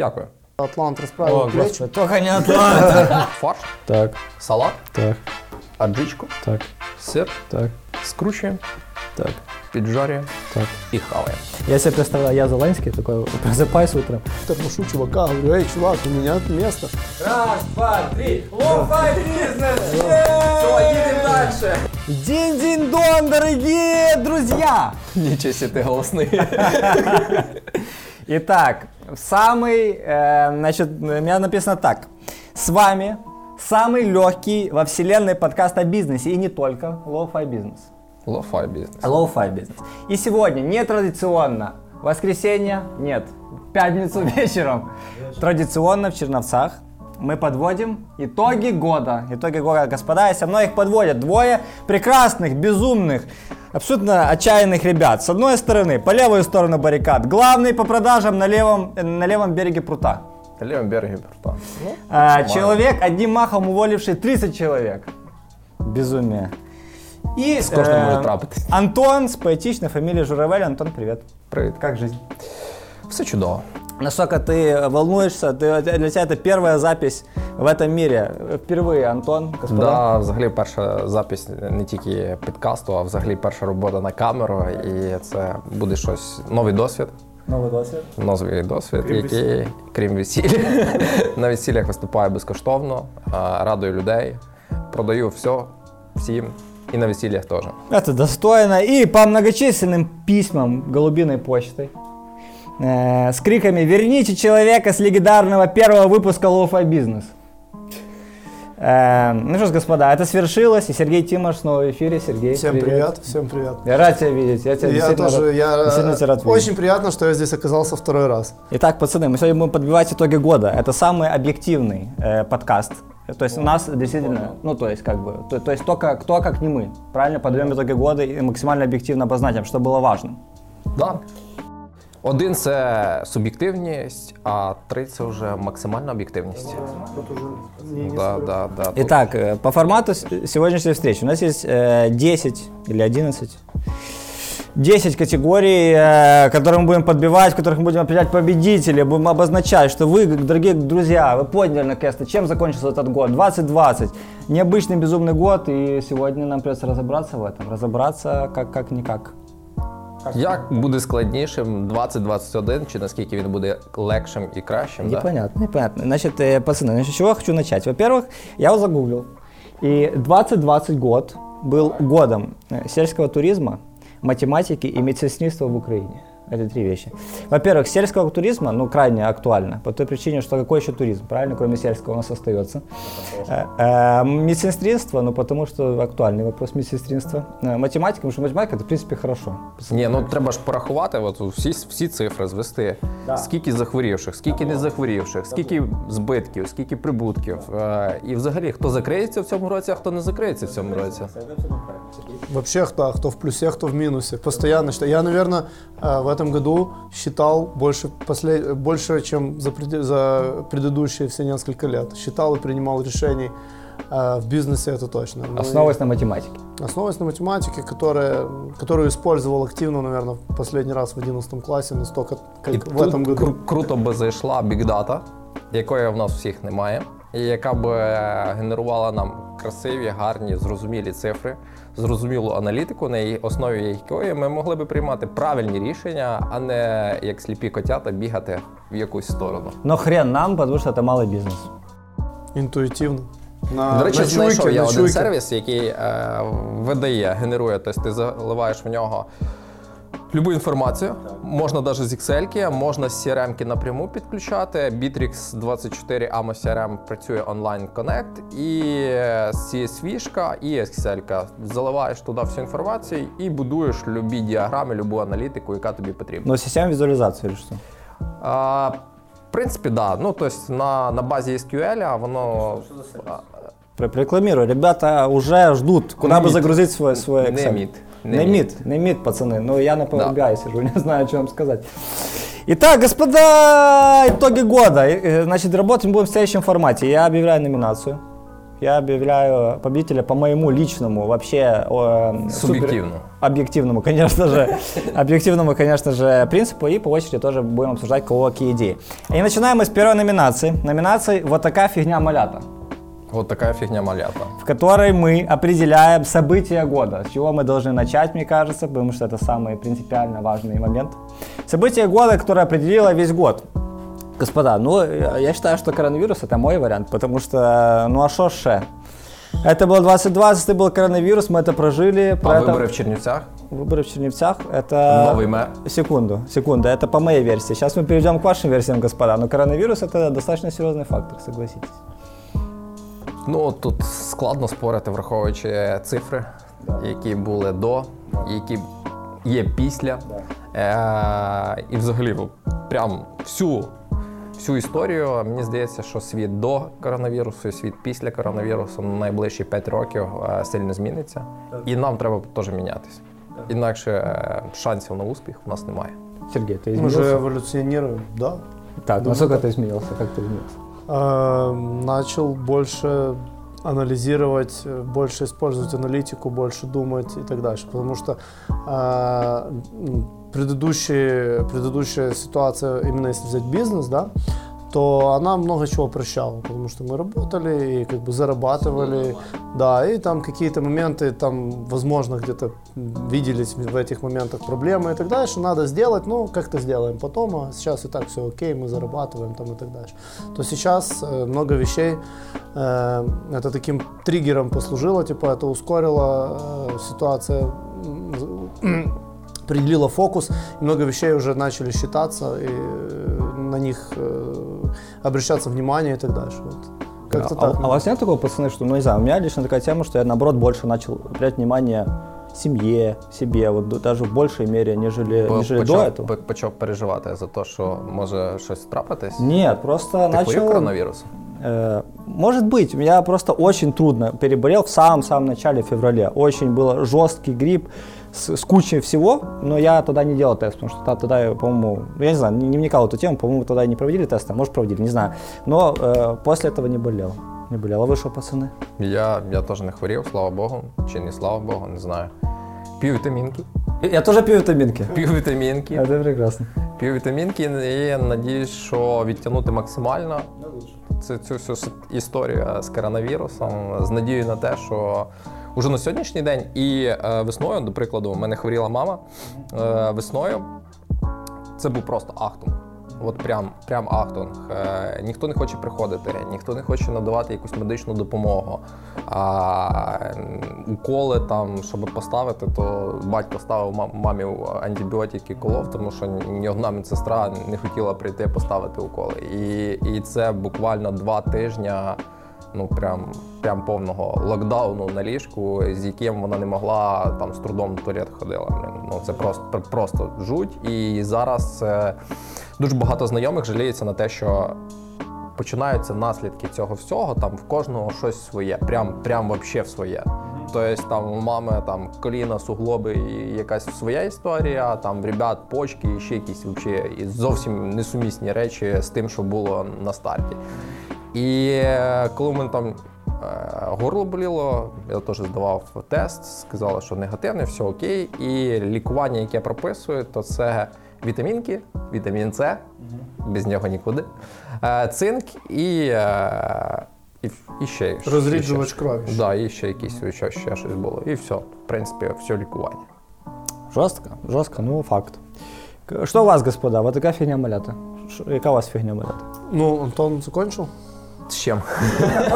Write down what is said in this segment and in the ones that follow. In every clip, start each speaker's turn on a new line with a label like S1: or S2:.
S1: Дякую.
S2: Атлант расправил
S3: О,
S2: плечи.
S3: господи, только не Атланта.
S1: Фарш,
S3: Так,
S1: салат,
S3: так,
S1: аджичку,
S3: так,
S1: сир,
S3: так,
S1: скручуємо,
S3: так,
S1: піджарюємо
S3: так.
S1: і хаваємо.
S3: Я себе представляю, я Зеленский, такой, просыпаюсь утром.
S2: Тормошу чувака, говорю, эй, чувак, у меня место.
S1: Раз, два, три, лоу-фай бізнес! Все, їдемо далі.
S3: Динь-динь-дон, дорогие друзья!
S1: Нічого себе ти голосний.
S3: Итак, самый, э, значит, у меня написано так. С вами самый легкий во вселенной подкаст о бизнесе и не только Low-Fi Business.
S1: Лоу-фай бізнес.
S3: Low-Fi Business. И сегодня нетрадиционно, воскресенье нет, пятницу вечером, традиционно в Черновцах мы подводим итоги года. Итоги года, господа, и со мной их подводят двое прекрасных, безумных, абсолютно отчаянных ребят. С одной стороны, по левую сторону баррикад, главный по продажам на левом, э, на левом береге прута.
S1: На лівому берегі прута. Ну,
S3: А, человек, одним махом уволивший 30 человек. Безумие. И
S1: С кожним
S3: э,
S1: може трапитись.
S3: Антон с поэтичной фамилией Журавель. Антон, привет.
S1: Привіт.
S3: Как жизнь?
S1: Все чудово.
S3: Насколько ты волнуешься? Ты, для тебя это первая запись в этом мире. Впервые, Антон, господа.
S1: Да, взагалі перша запись не тільки підкасту, а взагалі перша робота на камеру. І це буде щось новий досвід.
S3: Новый досвід.
S1: Новий досвід, який, крім весілля, на весіллях виступаю безкоштовно, а, радую людей, продаю все всім і на весіллях теж.
S3: Это достойно. И по многочисленным письмам голубиной почтой э, с криками «Верните человека с легендарного первого выпуска Лофа Бизнес». Э, ну что ж, господа, это свершилось, и Сергей Тимош снова в эфире. Сергей,
S2: Всем привет, всем привет.
S3: Я рад тебя видеть. Я, тебя
S2: Я
S3: действительно
S2: тоже,
S3: рад-
S2: я
S3: действительно тебя рад видеть.
S2: очень приятно, что я здесь оказался второй раз.
S3: Итак, пацаны, мы сегодня будем подбивать итоги года. Это самый объективный э, подкаст. То есть у нас действительно, ну то есть как бы, то, то есть только кто как не мы, правильно подберем итоги года и максимально объективно обозначим, что было важным.
S1: Да. Один це суб'єктивність, а три це вже максимальна об'єктивність. Да, да, да. Тут
S3: Итак, э, по формату с- сегодняшней встречи у нас есть э, 10 или 11 10 категорий, э, которые мы будем подбивать, в которых мы будем определять победителей, будем обозначать, что вы, дорогие друзья, вы поняли наконец-то, чем закончился этот год, 2020. Необычный безумный год, и сегодня нам придется разобраться в этом, разобраться как- как-никак.
S1: Як буде складнішим 2021, чи наскільки він буде легшим і кращим? Да?
S3: Непонятно, непонятно. Значит, э, пацаны, значит, с чего я хочу начать? Во-первых, я его загуглил. И 2020 год был годом э, сельского туризма, математики и медсестринства в Украине. Это три вещи. Во-первых, сельского туризма, ну, крайне актуально, по той причине, что какой еще туризм, правильно, кроме сельского у нас остается. Э, э, Медсестринство, ну, потому что актуальный вопрос медсестринства. Э, Математика, потому что математика, это, в принципе, хорошо.
S1: Ні, ну треба ж порахувати, от всі, всі цифри звести.
S3: Да.
S1: Скільки захворівших, скільки не захворівших, скільки збитків, скільки прибутків. Е, і взагалі, хто закриється в цьому році, а хто не закриється в цьому році.
S2: Вообще, кто, кто в плюсе, кто в минусе. Постоянно считаю. Я, наверное, э, в этом году считал больше, послед... больше чем за, преде- за предыдущие все несколько лет. Считал и принимал решений э, в бизнесе, это точно. Ну, и
S3: Основываясь на математике.
S2: Основываясь на математике, которая, которую использовал активно, наверное, в последний раз в 11 классе, настолько, как
S1: І
S2: в
S1: тут
S2: этом году.
S1: кру- круто би зайшла бікдата, якої в нас всіх немає, і яка б е, генерувала нам красиві, гарні, зрозумілі цифри, Зрозумілу аналітику, на її основі якої ми могли би приймати правильні рішення, а не як сліпі котята бігати в якусь сторону.
S3: Ну хрен нам, тому що це малий бізнес.
S2: Інтуїтивно. На,
S1: До речі,
S2: на
S1: знайшов
S2: чуйки,
S1: я
S2: на
S1: один
S2: чуйки.
S1: сервіс, який е, видає, генерує, тобто ти заливаєш в нього любу інформацію. Можна навіть з Excel, можна з CRM напряму підключати. Bittrex 24 AMO CRM працює онлайн Connect і CSV і Excel. Заливаєш туди всю інформацію і будуєш любі діаграми, любу аналітику, яка тобі потрібна.
S3: Система визуализации или что?
S1: А, в принципі, так. Да. Ну, тобто на, на базі SQL воно.
S3: Рекламирую. Ребята уже ждут, куда бы загрузить свой, свой Excel. Не мид, не мид, пацаны. Но я на
S1: Да.
S3: Сижу, не знаю, что вам сказать. Итак, господа, итоги года. Э, Значит, работать мы будем в следующем формате. Я объявляю номинацию. Я объявляю победителя по моему личному, вообще э, супер-
S1: Субъективно.
S3: объективному, конечно же, объективному, конечно же, принципу, и по очереди тоже будем обсуждать, кого какие идеи. И начинаем мы с первой номинации. Номинации «Вот такая фигня малята»,
S1: Вот така фігня малята.
S3: в которой мы определяем события года. С чего мы должны начать, мне кажется, потому что это самый принципиально важный момент. Событие года, которое определило весь год. Господа, ну, я я считаю, что коронавирус это мой вариант, потому что, ну а шо ше? Это было 2020, это был коронавирус, мы это прожили.
S1: А
S3: про это-
S1: вибори в Чернівцях?
S3: Выборы в Чернівцях, это...
S1: Новий мер.
S3: Секунду, секунду, это по моей версии. Сейчас мы перейдем к вашим версиям, господа. Но коронавирус это достаточно серьезный фактор, согласитесь.
S1: Ну тут складно спорити, враховуючи цифри, які були до, які є після. Е- і взагалі, ну, прям всю, всю історію, мені здається, що світ до коронавірусу і світ після коронавірусу на найближчі 5 років е, сильно зміниться. І нам треба теж мінятися. Інакше е, шансів на успіх у нас немає.
S3: Сергей, ты
S2: Мы
S3: изменился?
S2: же эволюционируем, да.
S3: Так,
S2: Думаю,
S3: насколько
S2: так.
S3: ты изменился? Как ты изменился?
S2: Э, Начал больше анализировать, э, больше использовать аналитику, больше думать и так дальше. Потому что э, предыдущая ситуация, именно если взять бизнес, да, то она много чего прощала, потому что мы работали и как бы зарабатывали, да, и там какие-то моменты, там, возможно, где-то виделись в этих моментах проблемы и так дальше, надо сделать, ну, как-то сделаем потом, а сейчас и так все окей, мы зарабатываем там и так дальше. То сейчас э, много вещей, э, это таким триггером послужило, типа это ускорило э, ситуация, определила фокус, и много вещей уже начали считаться, и э, на них э, обращаться внимание и так дальше. Вот. Как-то
S3: а,
S2: так.
S3: а у вас нет такого, пацаны, что, ну не знаю, у меня лично такая тема, что я наоборот больше начал уделять внимание семье, себе, вот даже в большей мере, нежели,
S1: По-
S3: нежели до
S1: почав,
S3: этого.
S1: по- почав переживати за те, що може щось трапитись.
S3: Нет, просто
S1: Ти
S3: начал...
S1: коронавірусом?
S3: Э, Может быть, у меня просто очень трудно переболел в самом-самом начале в феврале. Очень был жесткий грипп с, с кучей всего, но я тогда не делал тест, потому что та- тогда, я, по-моему, ну, я не знаю, не, не вникал в эту тему, по-моему, тогда и не проводили тесты, а может проводили, не знаю. Но э, после этого не болел. Не болел. А вы что, пацаны?
S1: Я, я теж не хворів, слава Богу. Чи не слава Богу, не знаю. П'ю вітамінки.
S3: Я тоже пью витаминки.
S1: П'ю вітамінки.
S3: Это прекрасно.
S1: П'ю вітамінки і надіюсь, що відтягнути максимально цю, цю всю с- історію з коронавірусом з надією на те, що уже на сьогоднішній день і е, весною, до прикладу, в мене хворіла мама. Е, весною це був просто ахтунг. От прям, прям ахтунг. Е, ніхто не хоче приходити, ніхто не хоче надавати якусь медичну допомогу. А уколи там, щоб поставити, то батько ставив мам- мамі антибіотики колов, тому що ні одна медсестра не хотіла прийти поставити уколи. І, і це буквально два тижні. Ну, прям, прям повного локдауну на ліжку, з яким вона не могла там з трудом в туалет ходила. Ну це просто просто жуть. І зараз е, дуже багато знайомих жаліється на те, що починаються наслідки цього всього. Там в кожного щось своє, прям прям вообще в своє. Тобто там у мами там коліна, суглоби і якась своя історія, там в ребят почки і ще якісь вообще, і зовсім несумісні речі з тим, що було на старті. І е, коли у мене там е, горло боліло, я теж здавав тест, сказали, що негативний, все окей. І лікування, яке я прописую, то це вітамінки, вітамін С, без нього нікуди, е, цинк і, і, і ще.
S2: Розріджувач
S1: і ще-
S2: крові.
S1: Да, і ще якісь ще, ще щось було. І все. В принципі, все лікування.
S3: Жестко, жестко, ну факт. Что у вас, господа? Вот такая фигня малята. Яка у вас фигня малята?
S2: Ну, Антон закончил?
S1: З чим?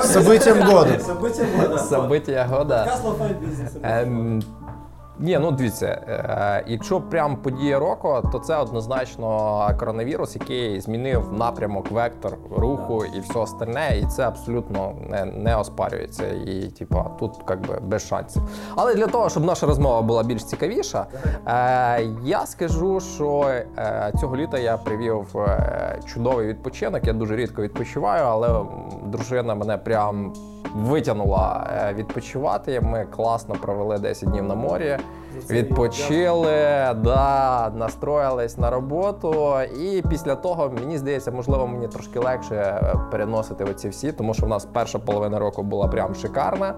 S2: Событием года.
S1: Собиття года. Ем, ні, ну дивіться, е, якщо прям подія року, то це однозначно коронавірус, який змінив напрямок, вектор руху і все остальне, і це абсолютно не, не оспарюється. І типа тут як би без шансів. Але для того, щоб наша розмова була більш цікавіша, е, я скажу, що е, цього літа я привів чудовий відпочинок. Я дуже рідко відпочиваю, але дружина мене прям витягнула е, відпочивати. Ми класно провели 10 днів на морі. відпочили, да, настроїлись на роботу. І після того, мені здається, можливо, мені трошки легше е, переносити оці всі, тому що в нас перша половина року була прям шикарна.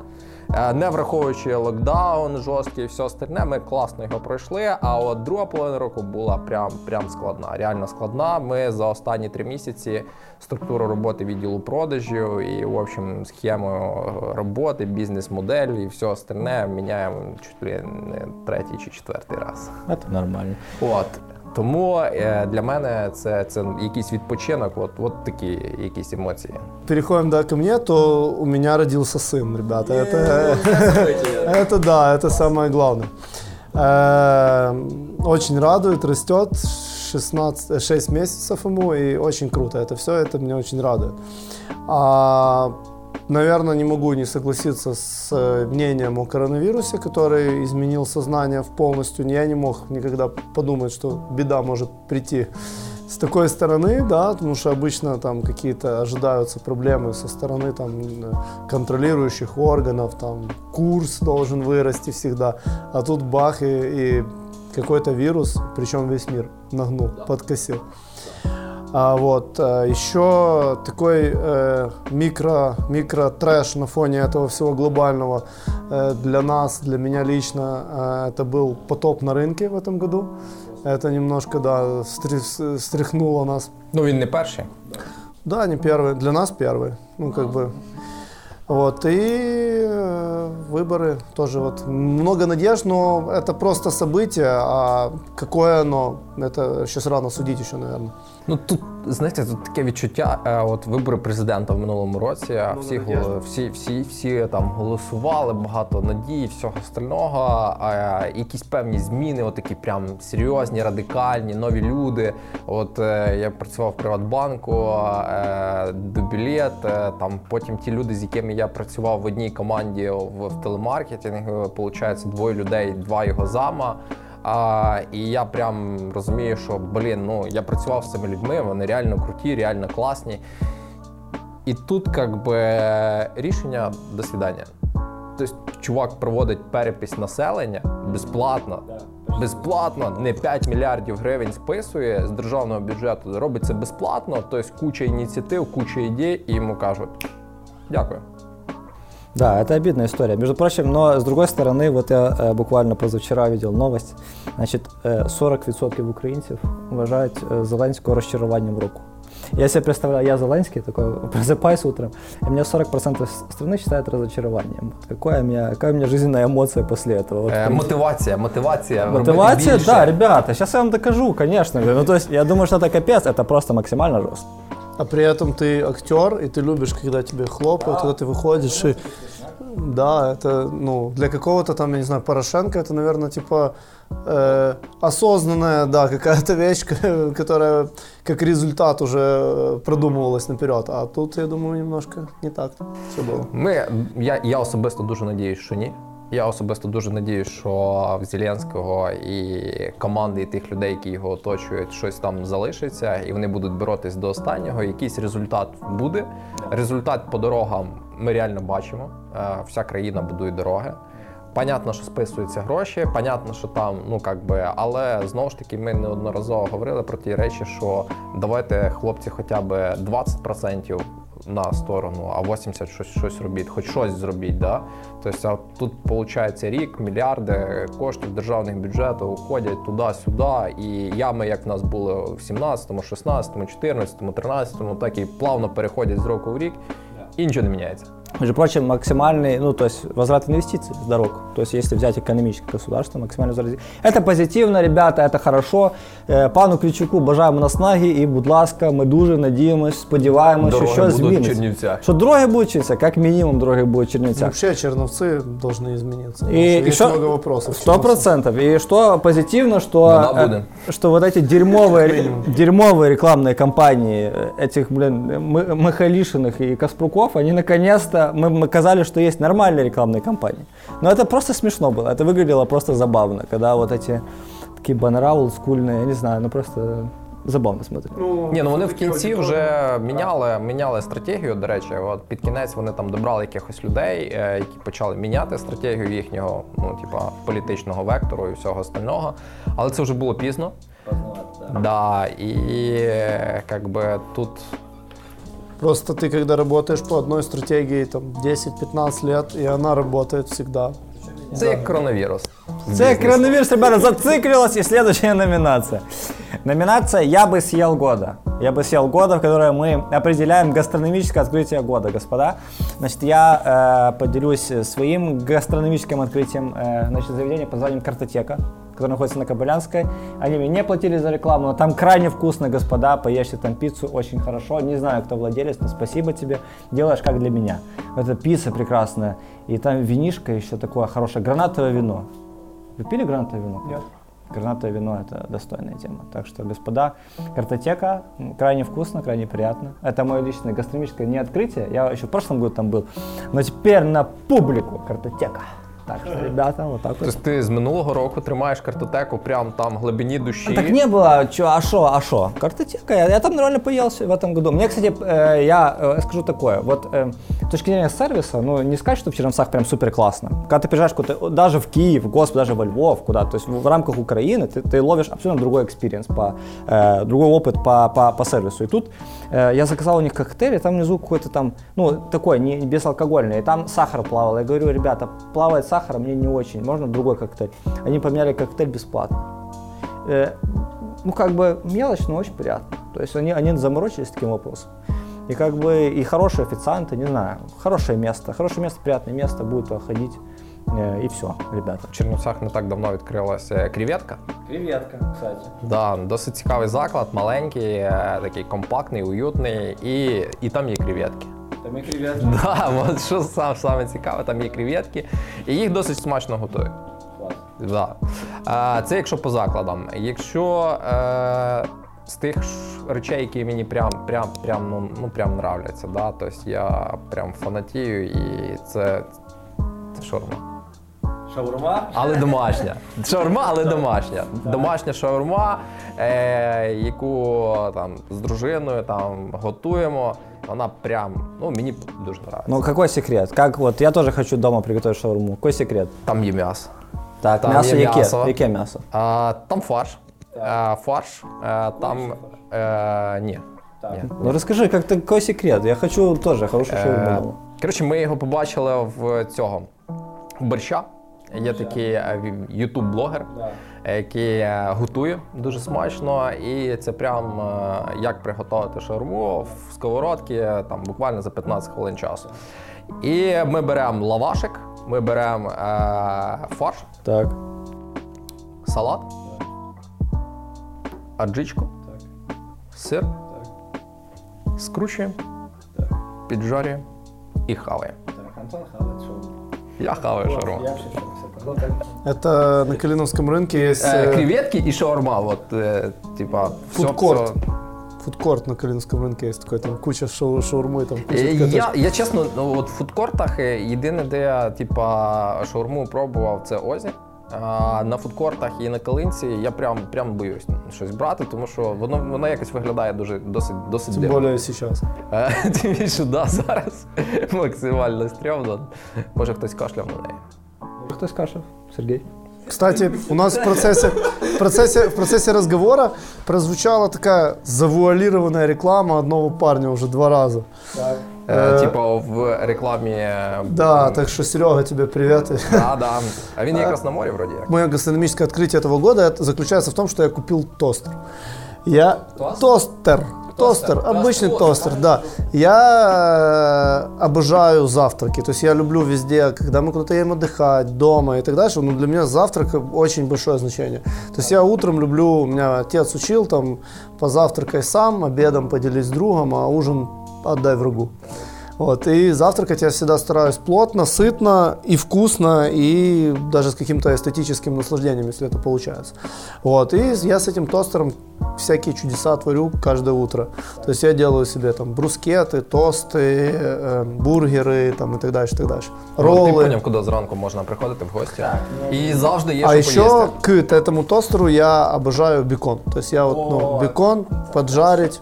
S1: Е, Не враховуючи локдаун жорсткий і все остальне, ми класно його пройшли. А от друга половина року була прям, прям складна, реально складна. Ми за останні три місяці структуру роботи відділу продажів і, в общем, схему роботи, бізнес-модель і все остальне міняємо чуть ли не третій чи четвертий раз.
S3: Это нормально.
S1: От. Тому е, для мене це, це якийсь відпочинок, от, от такі якісь емоції.
S2: Переходим да, ко мне, то у меня родился сын, ребята. Это, это да, это самое главное. Э, Очень радует, растет. 16, 6 месяцев ему, и очень круто. Это все, это меня очень радует. А, наверное, не могу не согласиться с э, мнением о коронавирусе, который изменил сознание в полностью. Я не мог никогда подумать, что беда может прийти с такой стороны, да, потому что обычно там какие-то ожидаются проблемы со стороны там э, контролирующих органов, там курс должен вырасти всегда, а тут бах и, и какой-то вирус, причем весь мир нагнул, подкосил. А вот э, еще такой э, микро микро трэш на фоне этого всего глобального э, для нас, для меня лично, э, это был потоп на рынке в этом году. Это немножко, да, стряхнуло нас.
S1: Ну він не перший.
S2: Да, не первый, для нас первый. Ну, как бы. Вот, и э, выборы тоже вот много надежд, но это просто событие, а какое оно, это сейчас рано судить еще, наверное.
S1: Ну тут знаєте, тут таке відчуття. е, От вибори президента в минулому році. Всі голо- всі, всі, всі там голосували, багато надій, всього остального. А якісь певні зміни, от такі прям серйозні, радикальні, нові люди. От е, я працював в Приватбанку, е, Дубілет, е, там потім ті люди, з якими я працював в одній команді в, в телемаркетингу, виходить, двоє людей, два його зама. А, і я прям розумію, що блін, ну я працював з цими людьми, вони реально круті, реально класні. І тут как би рішення до свидання. Тобто чувак проводить перепись населення безплатно. Безплатно, не 5 мільярдів гривень списує з державного бюджету. Робить це безплатно, тобто куча ініціатив, куча ідей, і йому кажуть дякую.
S3: Да, это обидная история. Между прочим, но с другой стороны, вот я э, буквально позавчера видел новость. Значит, э, 40% украинцев уважают э, Зеленского расчарованием в руку. Я себе представляю, я Зеленский, такой просыпаюсь утром, и меня 40% с- страны считают разочарованием. Вот какая, у меня, какая у меня жизненная эмоция после этого? Вот,
S1: Е, мотивація, мотивація. робити
S3: Мотивация,
S1: більше.
S3: да, ребята, сейчас я вам докажу, конечно же. Ну, то есть, я думаю, что это капец, это просто максимально жестко.
S2: А при этом ты актер, и ты любишь, когда тебе хлопают, когда ты выходишь и да, это, ну, для какого-то там, я не знаю, Порошенко, это, наверное, типа э, осознанная, да, какая-то вещь, которая как результат уже э, продумывалась наперед. А тут, я думаю, немножко не так все было.
S1: Ми, я, я особисто дуже надіюсь, що ні. Я особисто дуже надіюсь, що в Зеленського і команди, і тих людей, які його оточують, щось там залишиться, і вони будуть боротись до останнього. Якийсь результат буде. Результат по дорогам ми реально бачимо. Е, Вся країна будує дороги. Понятно, що списуються гроші, понятно, що там, ну как би, але знову ж таки, ми неодноразово говорили про ті речі, що давайте, хлопці, хоча б 20% на сторону, а 80 щось, щось робіть, хоч щось зробіть. Да? Тобто а тут виходить рік, мільярди коштів державних бюджету уходять туди-сюди, і ями, як в нас були в 17-му, 16-му, 14-му, 13-му, так і плавно переходять з року в рік, і нічого не міняється.
S3: Между прочим, максимальный, ну, то есть возврат инвестиций с дорог. То есть, если взять экономическое государство, максимальный возврат. Это позитивно, ребята, это хорошо. Е, Пану Ключуку бажаємо наснаги і, будь ласка, ми дуже надіємось, сподіваємось, що
S1: Дороги
S3: щось
S1: будуть в
S3: зміниться.
S1: Чернівцях.
S3: Що дороги будуть чинитися, як мінімум дороги будуть в Чернівцях.
S2: Вообще черновцы должны измениться.
S3: И,
S2: потому что
S3: и
S2: есть
S3: что-
S2: много вопросов.
S3: Сто процентов. И что позитивно, что,
S1: Вода
S3: э,
S1: будет.
S3: что вот эти дерьмовые, дерьмовые рекламные кампании э, этих, блин, М- Михайлишиных и Каспруков, они наконец-то, мы, мы казали, что есть нормальные рекламные кампании. Но это просто смешно было, это выглядело просто забавно, когда вот эти такие баннера олдскульные, я не знаю, ну просто забавно смотрит.
S1: Ні, ну вони в кінці вже міняли, міняли стратегію. До речі, от під кінець вони там добрали якихось людей, е, які почали міняти стратегію їхнього, ну типа політичного вектору і всього остального. Але це вже було пізно. Да, і е, как би тут
S2: Просто ты, когда работаешь по одной стратегии там 10-15 лет, и она работает всегда.
S1: це як коронавірус.
S3: Це коронавирус, ребята, зациклилась, и следующая номинация. Номинация «Я бы съел года». Я бы съел года, в которой мы определяем гастрономическое открытие года, господа. Значит, я э, поделюсь своим гастрономическим открытием. Э, значит, заведение под названием «Картотека», которое находится на Кобылянской. Они мне не платили за рекламу, но там крайне вкусно, господа. Поешьте там пиццу, очень хорошо. Не знаю, кто владелец, но спасибо тебе. Делаешь как для меня. Это пицца прекрасная. И там винишко еще такое хорошее. Гранатовое вино. Вы пили гранатовое вино?
S2: Нет.
S3: Гранатовое вино – это достойная тема. Так что, господа, картотека крайне вкусно, крайне приятно. Это мое личное гастрономическое не открытие. Я еще в прошлом году там был. Но теперь на публику картотека. Так что, ребята, вот так вот.
S1: Тобто ти з минулого року тримаєш картотеку прямо там в глибині душі.
S3: Так не было, чё, а шо, а шо? Картотека, я, я там нормально поелся в этом году. Мне, кстати, э, я э, скажу такое, вот э, с точки зрения сервиса, ну, не сказать, что в Черновцах прям супер классно. Когда ты приезжаешь куда-то, даже в Киев, господи, даже во Львов, куда то есть в, в рамках Украины ты, ты ловишь абсолютно другой экспириенс, по, э, другой опыт по, по, по сервису. И тут э, я заказал у них коктейль, и там внизу какой-то там, ну, такой, не безалкогольный, и там сахар плавал. Я говорю, ребята, плавает сахар, мне не очень, можно другой коктейль? Они поменяли коктейль бесплатно. Э, ну, как бы мелочь, но очень приятно. То есть они, они заморочились таким вопросом. И как бы и хорошие официанты, не знаю, хорошее место, хорошее место, приятное место, будет ходить. Э, и все, ребята.
S1: В Чернівцях не так давно відкрилася креветка.
S3: Креветка, кстати.
S1: Да, досить цікавий заклад, маленький, е, такий компактний, уютний, і, і там є креветки.
S3: Там и креветки.
S1: Да, от що сам, саме цікаве, там є креветки, і їх досить смачно готують. Да. Е, Це якщо по закладам. Якщо е, з тих речей, які мені прям, прям, прям, ну, ну, прям нравляться, да, тобто я прям фанатію, і це, це шаурма.
S3: Шаурма.
S1: Але домашня. Шаурма, але домашня. Домашня шаурма, е, яку там з дружиною там готуємо. Вона прям, ну мені дуже подобається.
S3: Ну, какой секрет? Как вот, я тоже хочу дома приготовить шаурму. Какой секрет?
S1: Там є м'ясо.
S3: Так,
S1: Там
S3: мясо
S1: є
S3: яке?
S1: м'ясо.
S3: Яке мясо?
S1: А, там фарш. А, фарш. А, там. Е, ні. ні.
S3: Ну расскажи, как ты, какой секрет? Я хочу тоже хорошую шаурму.
S1: Е,
S3: дома.
S1: коротше, ми його побачили в цього в борща. Є такий е, ютуб-блогер, е, який е, готує дуже смачно, і це прям як приготувати шаурму в сковородці там буквально за 15 хвилин часу. І ми беремо лавашик, ми беремо е, фарш,
S3: Так.
S1: салат, аджичку, сир, скручуємо, піджарюємо і хаваємо. Я хаваю шаурму.
S2: Это на Калиновском рынке есть
S1: Е,
S2: э,
S1: креветки і шаурма, от, е, типа, все,
S2: фудкорт.
S1: все.
S2: Фудкорт на Калиновском рынке есть такой, там куча шау- шаурмы, там куча
S1: Е,
S2: котлет.
S1: Я, я чесно, ну, от в фудкортах е, єдине, де я типа, шаурму пробував, це Озі. А на фудкортах і на калинці я прям, прям боюсь щось брати, тому що воно, воно якось виглядає дуже досить, досить
S2: Тем
S1: дивно.
S2: более сейчас.
S1: Е, Тим більше, да, зараз максимально стрьомно. Може хтось кашляв на неї.
S3: Кто скажет? Сергей.
S2: Кстати, у нас в процессе, в процессе, в процессе разговора прозвучала такая завуалированная реклама одного парня уже два раза.
S1: Е,
S2: Е,
S1: Типа в рекламі. е,
S2: Да, так что, Серега, тебе привет.
S1: Да, да. А він якраз на морі вроді як.
S2: Мое гастрономическое открытие этого года это заключается в том, что я купил тостер. Я тостер. Тостер, обычный тостер, да. Я э, обожаю завтраки. То есть я люблю везде, когда мы куда-то едем отдыхать, дома и так дальше. Но для меня завтрак очень большое значение. То есть я утром люблю, у меня отец учил, там, позавтракай сам, обедом поделись с другом, а ужин отдай врагу. Вот, и завтракать я всегда стараюсь плотно, сытно и вкусно, и даже с каким-то эстетическим наслаждением, если это получается. Вот, и я с этим тостером всякие чудеса творю каждое утро. То есть я делаю себе там брускеты, тосты, э, бургеры там, и так дальше, и так дальше.
S1: Ти
S2: Роллы.
S1: поняв, куди зранку можна приходити в гості. І завжди є
S2: А
S1: що
S2: еще
S1: поїсти.
S2: к этому тостеру я обожаю бекон. То есть я вот, ну, бекон поджарить.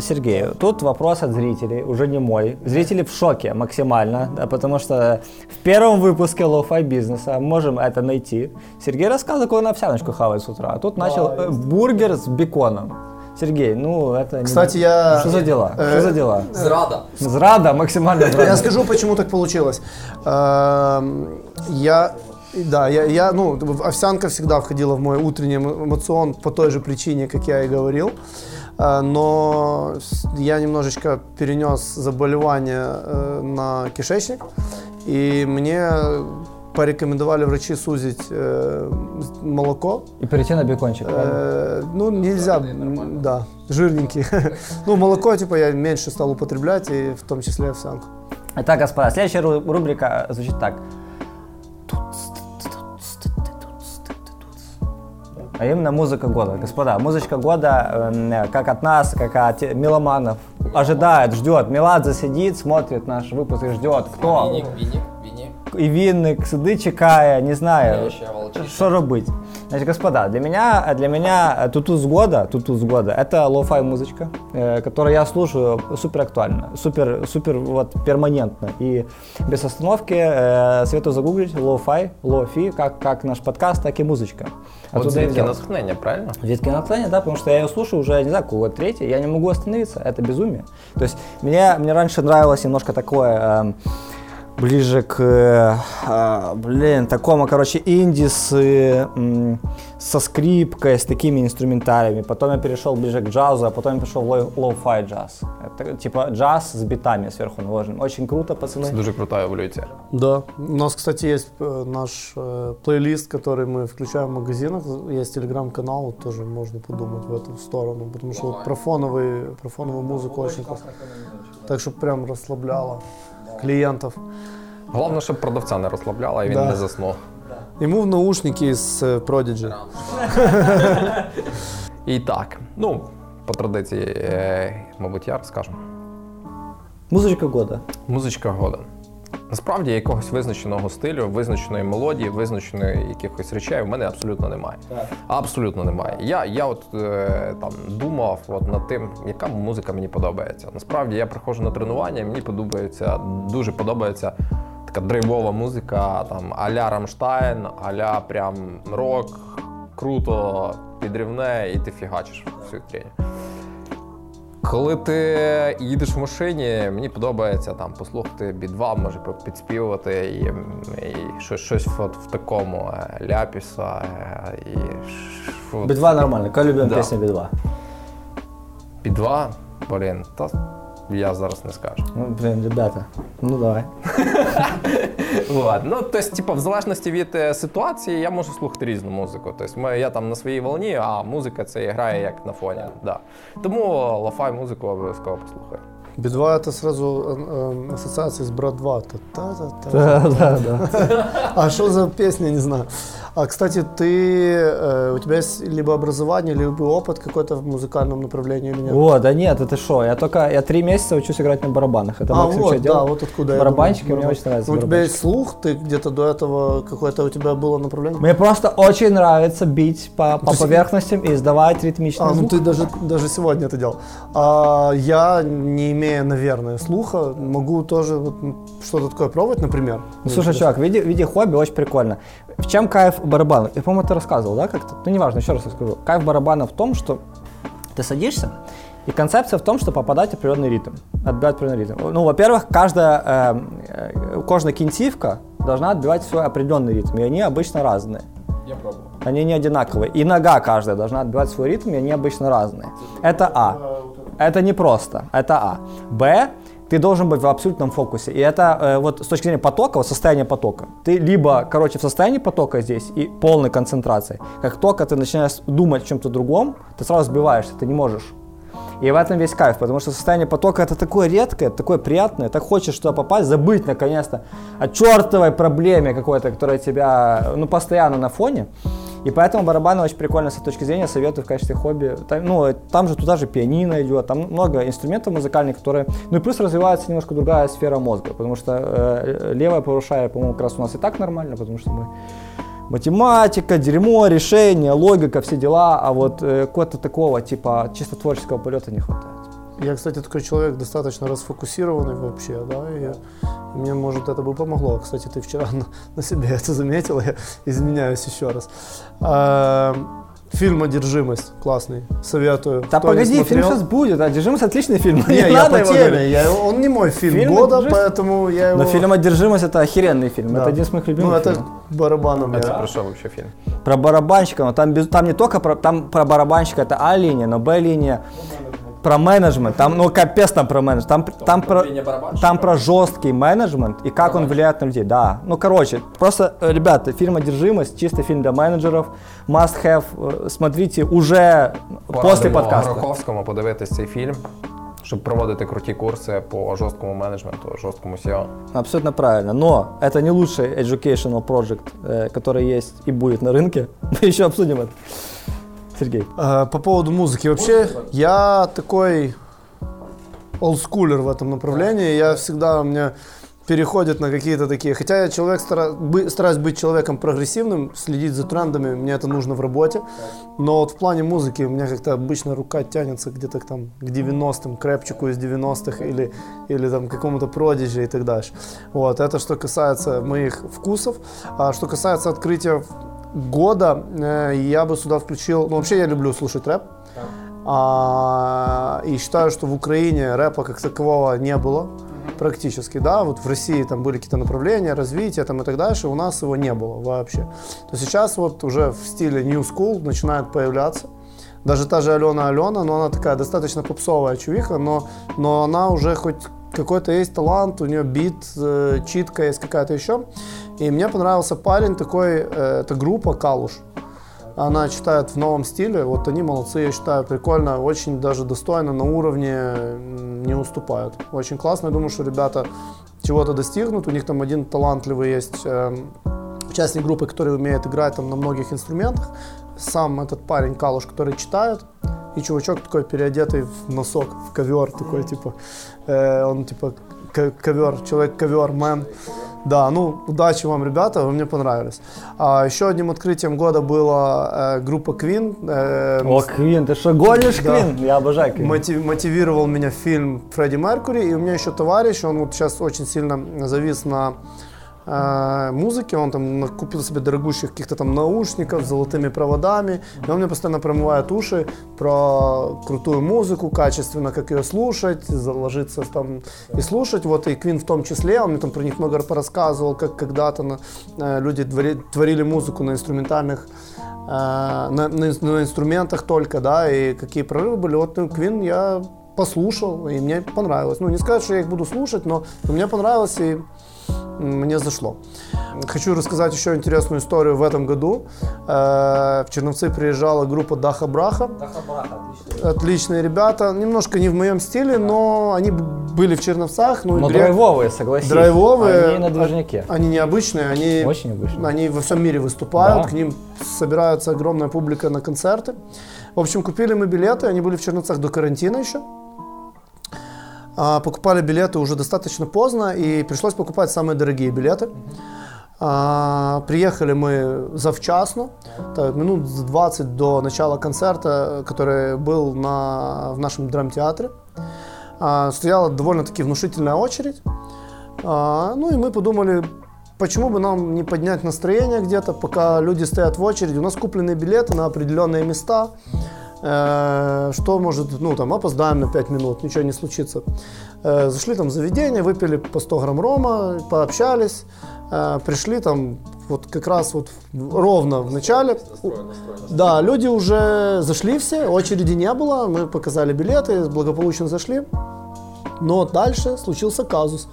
S3: Сергей, тут вопрос от зрителей, уже не мой. Зрители в шоке максимально, да, потому что в первом выпуске лоу-фай бизнеса можем это найти. Сергей рассказывал, какую он овсяночку хавает с утра, а тут начал э, бургер с беконом. Сергей, ну это не-
S2: Кстати, я-
S3: Что за дела?
S2: э,
S3: Что за дела?
S1: Зрада.
S3: Зрада, максимально зрада.
S2: Я скажу, почему так получилось. Эм, Я, да, я, я, ну, овсянка всегда входила в мой утренний эмо- эмоцион по той же причине, как я и говорил. Э, Но я немножечко перенес заболевание э, на кишечник, и мне порекомендовали врачи сузить э, молоко.
S3: И перейти на бекончик. правильно?
S2: Э, ну, нельзя, м, да, жирненький. ну, молоко, типа, я меньше стал употреблять, и в том числе овсянку.
S3: Итак, господа, следующая ру- рубрика звучит так. А именно музыка года. Господа, музычка года, эм, как от нас, как от меломанов, ожидает, ждет. Меладзе сидит, смотрит наш выпуск и ждет. Кто?
S1: Вінік, вінік, вінік.
S3: И винник, сиди, чекая, не знаю,
S1: Я ще волчица.
S3: что робить. Значит, господа, для меня, для меня э, туту с года, туту с года, это лоу-фай музычка, э, которую я слушаю супер актуально, супер, супер вот перманентно и без остановки. Э, советую загуглить лоу-фай, лоу-фи, как, как наш подкаст, так и музычка.
S1: От
S3: Оттуда и
S1: звідки
S3: взял.
S1: натхнення, правильно?
S3: Ветки наклонения, да, потому что я ее слушаю уже, не знаю, год третий, я не могу остановиться, это безумие. То есть мне, мне раньше нравилось немножко такое, эм, ближе к, э, а, блин, такому, короче, инди с, э, со скрипкой, с такими инструментариями. Потом я перешел ближе к джазу, а потом я перешел в lo- lo-fi джаз. Это типа джаз с битами сверху наложенным. Очень круто, пацаны.
S1: дуже крута еволюція.
S2: Да. У нас, кстати, есть э, наш э, плейлист, который мы включаем в магазинах. Есть телеграм-канал, вот тоже можно подумать в эту сторону. Потому что вот про, фоновый, про фоновую музыку очень классно. Так, чтобы прям расслабляло клиентов.
S1: Головне, щоб продавця не розслабляла і він
S2: Да.
S1: не заснув.
S2: Ему в наушники с э, Prodigy.
S1: І так, ну, по традиції, е, мабуть, я розкажу.
S3: Музычка года.
S1: Музичка года. Насправді якогось визначеного стилю, визначеної мелодії, визначеної якихось речей в мене абсолютно немає. Абсолютно немає. Я, я от е, там думав от над тим, яка музика мені подобається. Насправді я приходжу на тренування, мені подобається, дуже подобається така драйвова музика, там аля Рамштайн, аля прям рок, круто, підрівне, і ти фігачиш всю хрень. Коли ти їдеш в машині, мені подобається там послухати бі-2, може підспівувати і, і щось, щось от в такому е, ляпіса. е, І, Бідва от
S3: Би-2 нормально. Какая любимо
S1: Да.
S3: песня Би-2?
S1: бі-2, блін, та я зараз не скажу.
S3: Ну, блин, ребята, ну давай.
S1: От. Ну, тобто, типу, в залежності від е, ситуації я можу слухати різну музику. Тобто, ми, я там на своїй волні, а музика це грає як на фоні. Да. Тому лафай музику обов'язково послухаю.
S2: Би-2 это сразу э, э, ассоциации с Брат 2. Та-та-та.
S3: Да, да, да.
S2: А что за песня, не знаю. А, кстати, ты, э, у тебя есть либо образование, либо опыт какой-то в музыкальном направлении или нет?
S3: О, да нет, это что? Я только, я три месяца учусь играть на барабанах. Это
S2: а,
S3: максимум, что я
S2: вот, да, вот откуда я
S3: Барабанщики,
S2: думаю.
S3: мне очень нравится
S2: Ну, У тебя есть слух, ты где-то до этого какое-то у тебя было направление?
S3: Мне просто очень нравится бить по, по
S2: есть-
S3: поверхностям и издавать ритмичный
S2: А, ну
S3: звук.
S2: ты даже, даже сегодня это делал. А, я, не имея, наверное, слуха, могу тоже вот, что-то такое пробовать, например.
S3: Ну, слушай, чувак, в виде, в виде хобби очень прикольно. В чем кайф барабана? Я, по-моему, это рассказывал, да, как-то? Ну, неважно, еще раз расскажу. Кайф барабана в том, что ты садишься, и концепция в том, что попадать в определенный ритм, отбивать определенный ритм. Ну, во-первых, каждая, э, э, каждая кинтивка должна отбивать свой определенный ритм, и они обычно разные.
S1: Я пробував.
S3: Они не одинаковые. И нога каждая должна отбивать свой ритм, и они обычно разные. Это А. Это не просто. Это А. Б. Ты должен быть в абсолютном фокусе. И это э, вот с точки зрения потока, вот состояние потока. Ты либо, короче, в состоянии потока здесь и полной концентрации. Как только ты начинаешь думать о чем-то другом, ты сразу сбиваешься, ты не можешь. И в этом весь кайф, потому что состояние потока это такое редкое, такое приятное, так хочешь туда попасть, забыть наконец-то о чертовой проблеме какой-то, которая тебя, ну, постоянно на фоне. И поэтому барабаны очень прикольно с этой точки зрения, советую в качестве хобби. Там, ну, там же туда же пианино идет, там много инструментов музыкальных, которые... Ну и плюс развивается немножко другая сфера мозга, потому что э, левая полушарие, по-моему, как раз у нас и так нормально, потому что мы математика, дерьмо, решение, логика, все дела, а вот э, какого-то такого типа чисто творческого полета не хватает.
S2: Я, кстати, такой человек достаточно расфокусированный вообще, да, и, мне, может, это бы помогло. Кстати, ты вчера на, на себе это заметил, я изменяюсь еще раз. А, Фильм «Одержимость» классный, советую.
S3: Да
S2: Кто
S3: погоди, фильм сейчас будет, «Одержимость» отличный фильм,
S2: Не,
S3: не,
S2: я
S3: надо
S2: по
S3: его
S2: теме,
S3: говорить.
S2: я- он не мой фильм,
S3: Фильм
S2: года,
S3: «Одержимость»?
S2: поэтому я его...
S3: Но фильм «Одержимость» это охеренный фильм,
S2: Да.
S3: это один из моих любимых
S2: Ну, это
S3: фильмов.
S2: барабаном
S1: Это
S2: я...
S1: про що вообще фільм?
S3: Про барабанщика, но там, без- там не только про, там про барабанщика, это А-линия, но Б-линия, про менеджмент, там, ну капец там про менеджмент, там, там, про, там про жесткий менеджмент и как он влияет на людей, да. Ну, короче, просто, э, ребята, фильм «Одержимость», чисто фильм для менеджеров, must have, э, смотрите уже после подкаста.
S1: Гороховському подивитись цей фільм, щоб проводити круті курси по жорсткому менеджменту, жорсткому SEO.
S3: Абсолютно правильно, но это не лучший educational project, э, который есть и будет на рынке. Мы еще обсудим это. Сергей.
S2: А, По поводу музыки. Вообще, я такой олдскулер в этом направлении. Я всегда у меня переходит на какие-то такие... Хотя я человек, стараюсь быть человеком прогрессивным, следить за трендами, мне это нужно в работе. Но вот в плане музыки у меня как-то обычно рука тянется где-то там к 90-м, к рэпчику из 90-х или, или там какому-то продиже и так дальше. Вот, это что касается моих вкусов. А что касается открытия года, э, я бы сюда включил... Ну, вообще я люблю слушать рэп. А, и считаю, что в Украине рэпа как такового не было практически, да, вот в России там были какие-то направления, развития там и так дальше, у нас его не было вообще. То сейчас вот уже в стиле New School начинает появляться. Даже та же Алена Алена, но она такая достаточно попсовая чувиха, но, но она уже хоть какой-то есть талант, у нее бит, э, читка есть какая-то еще. И мне понравился парень такой, э, это группа Калуш. Она читает в новом стиле, вот они молодцы, я считаю, прикольно, очень даже достойно, на уровне не уступают. Очень классно, я думаю, что ребята чего-то достигнут, у них там один талантливый есть эм, участник группы, который умеет играть там на многих инструментах, сам этот парень Калуш, который читает, и чувачок такой переодетый в носок, в ковер, такой типа, э, он типа ковер, человек ковер, мэн. Да, ну, удачи вам, ребята, вы мне понравились. А еще одним открытием года была э, группа Queen. э,
S3: О, Квин, ты что, гонишь
S2: Да.
S3: Квин? Я обожаю Квин.
S2: Мотив- мотивировал меня фильм Фредди Меркури, и у меня еще товарищ, он вот сейчас очень сильно завис на э, музыке, он там купил себе дорогущих каких-то там наушников с золотыми проводами, и он мне постоянно промывает уши про крутую музыку, качественно, как ее слушать, заложиться там и слушать, вот и Квин в том числе, он мне там про них много порассказывал, как когда-то на- э, люди твори- творили музыку на инструментальных э, на, на на инструментах только, да, и какие прорывы были. Вот ну, Квин я послушал, и мне понравилось. Ну, не сказать, что я их буду слушать, но, мне понравилось, и мне зашло. Хочу рассказать еще интересную историю. В этом году э, в Черновцы приезжала группа Даха Браха. Отличные ребята. Немножко не в моем стиле, но они были в Черновцах. Ну,
S3: Но
S2: грех-
S3: драйвовые, согласись.
S2: Драйвовые.
S3: Они на движнике.
S2: Они необычные, они,
S3: Очень необычные.
S2: они во всем мире выступают,
S3: Да.
S2: к ним собирается огромная публика на концерты. В общем, купили мы билеты, они были в Черновцах до карантина еще. А, покупали билеты уже достаточно поздно, и пришлось покупать самые дорогие билеты. А, приехали мы завчасно, так, минут за 20 до начала концерта, который был на, в нашем драмтеатре. А, стояла довольно-таки внушительная очередь. Ну и мы подумали, почему бы нам не поднять настроение где-то, пока люди стоят в очереди. У нас куплены билеты на определенные места. Э, что может, ну там опоздаем на 5 минут, ничего не случится. Э, зашли там в заведение, выпили по 100 грамм рома, пообщались, э, пришли там вот как раз вот ровно в начале. Да, люди уже зашли все, очереди не было, мы показали билеты, благополучно зашли. Но дальше случился казус.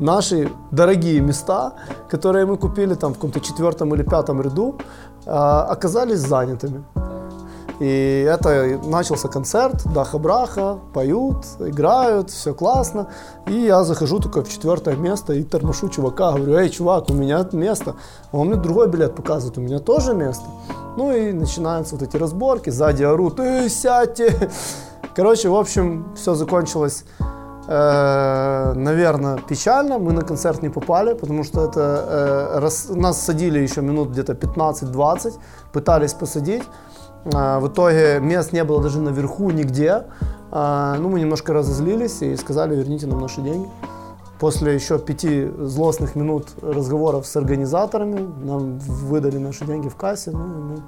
S2: Наши дорогие места, которые мы купили там в каком-то четвертом или пятом ряду, оказались занятыми. И это начался концерт, даха-браха, поют, играют, все классно. И я захожу такой в четвертое место и тормошу чувака, говорю, эй, чувак, у меня место. А он мне другой билет показывает, у меня тоже место. Ну и начинаются вот эти разборки, сзади орут, эй, сядьте. Короче, в общем, все закончилось э, наверное, печально. Мы на концерт не попали, потому что это э, рас, нас садили еще минут где-то 15-20, пытались посадить. Э, в итоге мест не было даже наверху нигде. Э, ну, мы немножко разозлились и сказали, верните нам наши деньги. После еще пяти злостных минут разговоров с организаторами нам выдали наши деньги в кассе. Ну, мы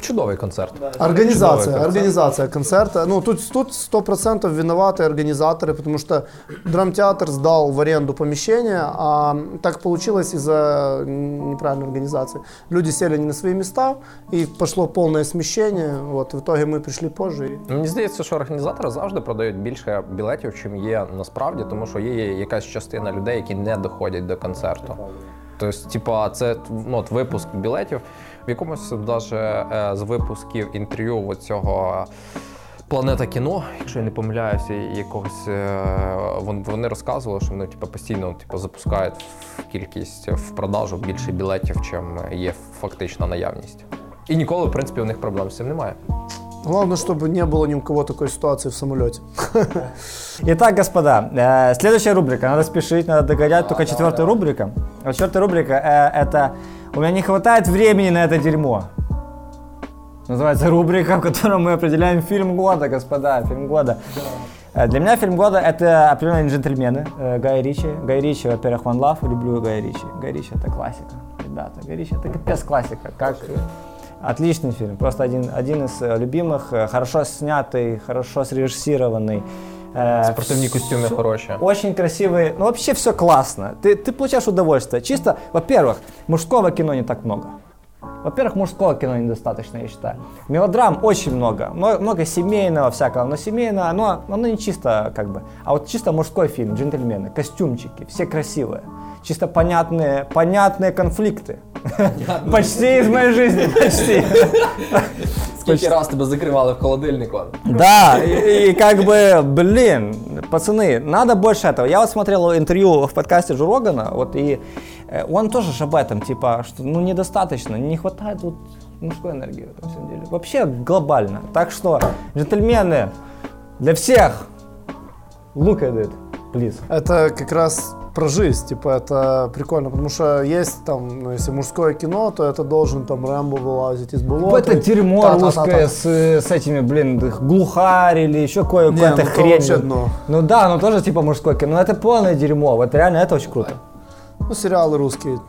S1: Чудовий концерт.
S2: Организация,
S1: Чудовий концерт.
S2: организация концерта. Ну, тут, тут 100% виноваты организаторы, потому что драмтеатр сдал в аренду помещение, а так получилось из-за неправильной организации. Люди сели не на свои места, и пошло полное смещение. Вот, в итоге мы пришли позже. и-
S1: Мені здається, що організатори завжди продають більше білетів, чим є насправді, тому що є якась частина людей, які не доходять до концерту. Тобто, типа, це ну, от випуск білетів. В якомусь даже е, з випусків інтерв'ю цього Планета кіно, якщо я не помиляюся, якогось е, вони розказували, що вони типу, постійно типу, запускають в кількість в продажу більше білетів, чим є фактична наявність. І ніколи, в принципі, у них проблем з цим немає.
S2: Главное, чтобы не было ни у кого такой ситуации в самолете.
S3: Итак, господа, э, следующая рубрика. Надо спешить, надо догонять. Только четвертая рубрика. А четвертая рубрика э, это «У меня не хватает времени на это дерьмо». Называется рубрика, в которой мы определяем фильм года, господа, фильм года. Э, Для меня фильм года это определенные джентльмены Гая Ричи. Гай Ричи, во-первых, Ван Лав, люблю Гая Ричи. Гай Ричи это классика, ребята. Гай Ричи это капец классика. Как отличный фильм, просто один, один из э, любимых, э, хорошо снятый, хорошо. Э,
S1: Спортивні костюми хороші.
S3: очень красивые. Ну, вообще все классно. Ты, ты получаешь удовольствие. Чисто, во-первых, мужского кино не так много. Во-первых, мужского кино недостаточно, я считаю. Мелодрам очень. Много, много семейного всякого. Но семейное, оно, оно не чисто как бы. А вот чисто мужской фильм, джентльмены, костюмчики, все красивые. Чисто понятные, понятные конфликты. Почти из моей жизни, почти.
S1: Скільки раз тебе закривали в холодильнику?
S3: Да, и, и как бы, блин, пацаны, надо больше этого. Я вот смотрел интервью в подкасте Джо Рогана, вот и э, он тоже ж об этом, типа, что ну недостаточно, не хватает вот мужской энергии в этом всем деле. Вообще глобально. Так что, джентльмены, для всех, look at it, please.
S2: Это как раз про жизнь, типа, это прикольно, потому что есть там, ну, если мужское кино, то это должен там Рэмбо вылазить из болота.
S3: это дерьмо русское с, с этими, блин, глухарь или еще кое-
S2: Не,
S3: какая-то
S2: ну
S3: хрень.
S2: вообще дно.
S3: Ну да, ну тоже типа мужское кино, но это полное дерьмо, вот реально это очень круто.
S2: Ну, сериалы русские.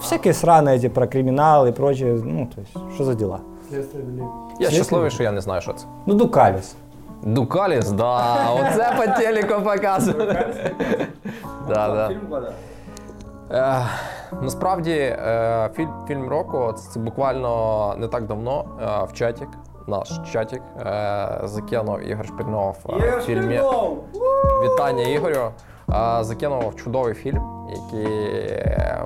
S3: Всякие сраные эти про криминал и прочее, ну, то есть, что за дела?
S1: Я щасливий, що я не знаю, що це.
S3: Ну, Дукалис.
S1: Дукаліс, да, оце по телеку показує. Да, да. Насправді е, фільм, фільм року це, буквально не так давно е, в чатік, наш чатік, е, закинув Ігор Шпірнов е, в фільмі. Вітання Ігорю. Е, закинув чудовий фільм, який е,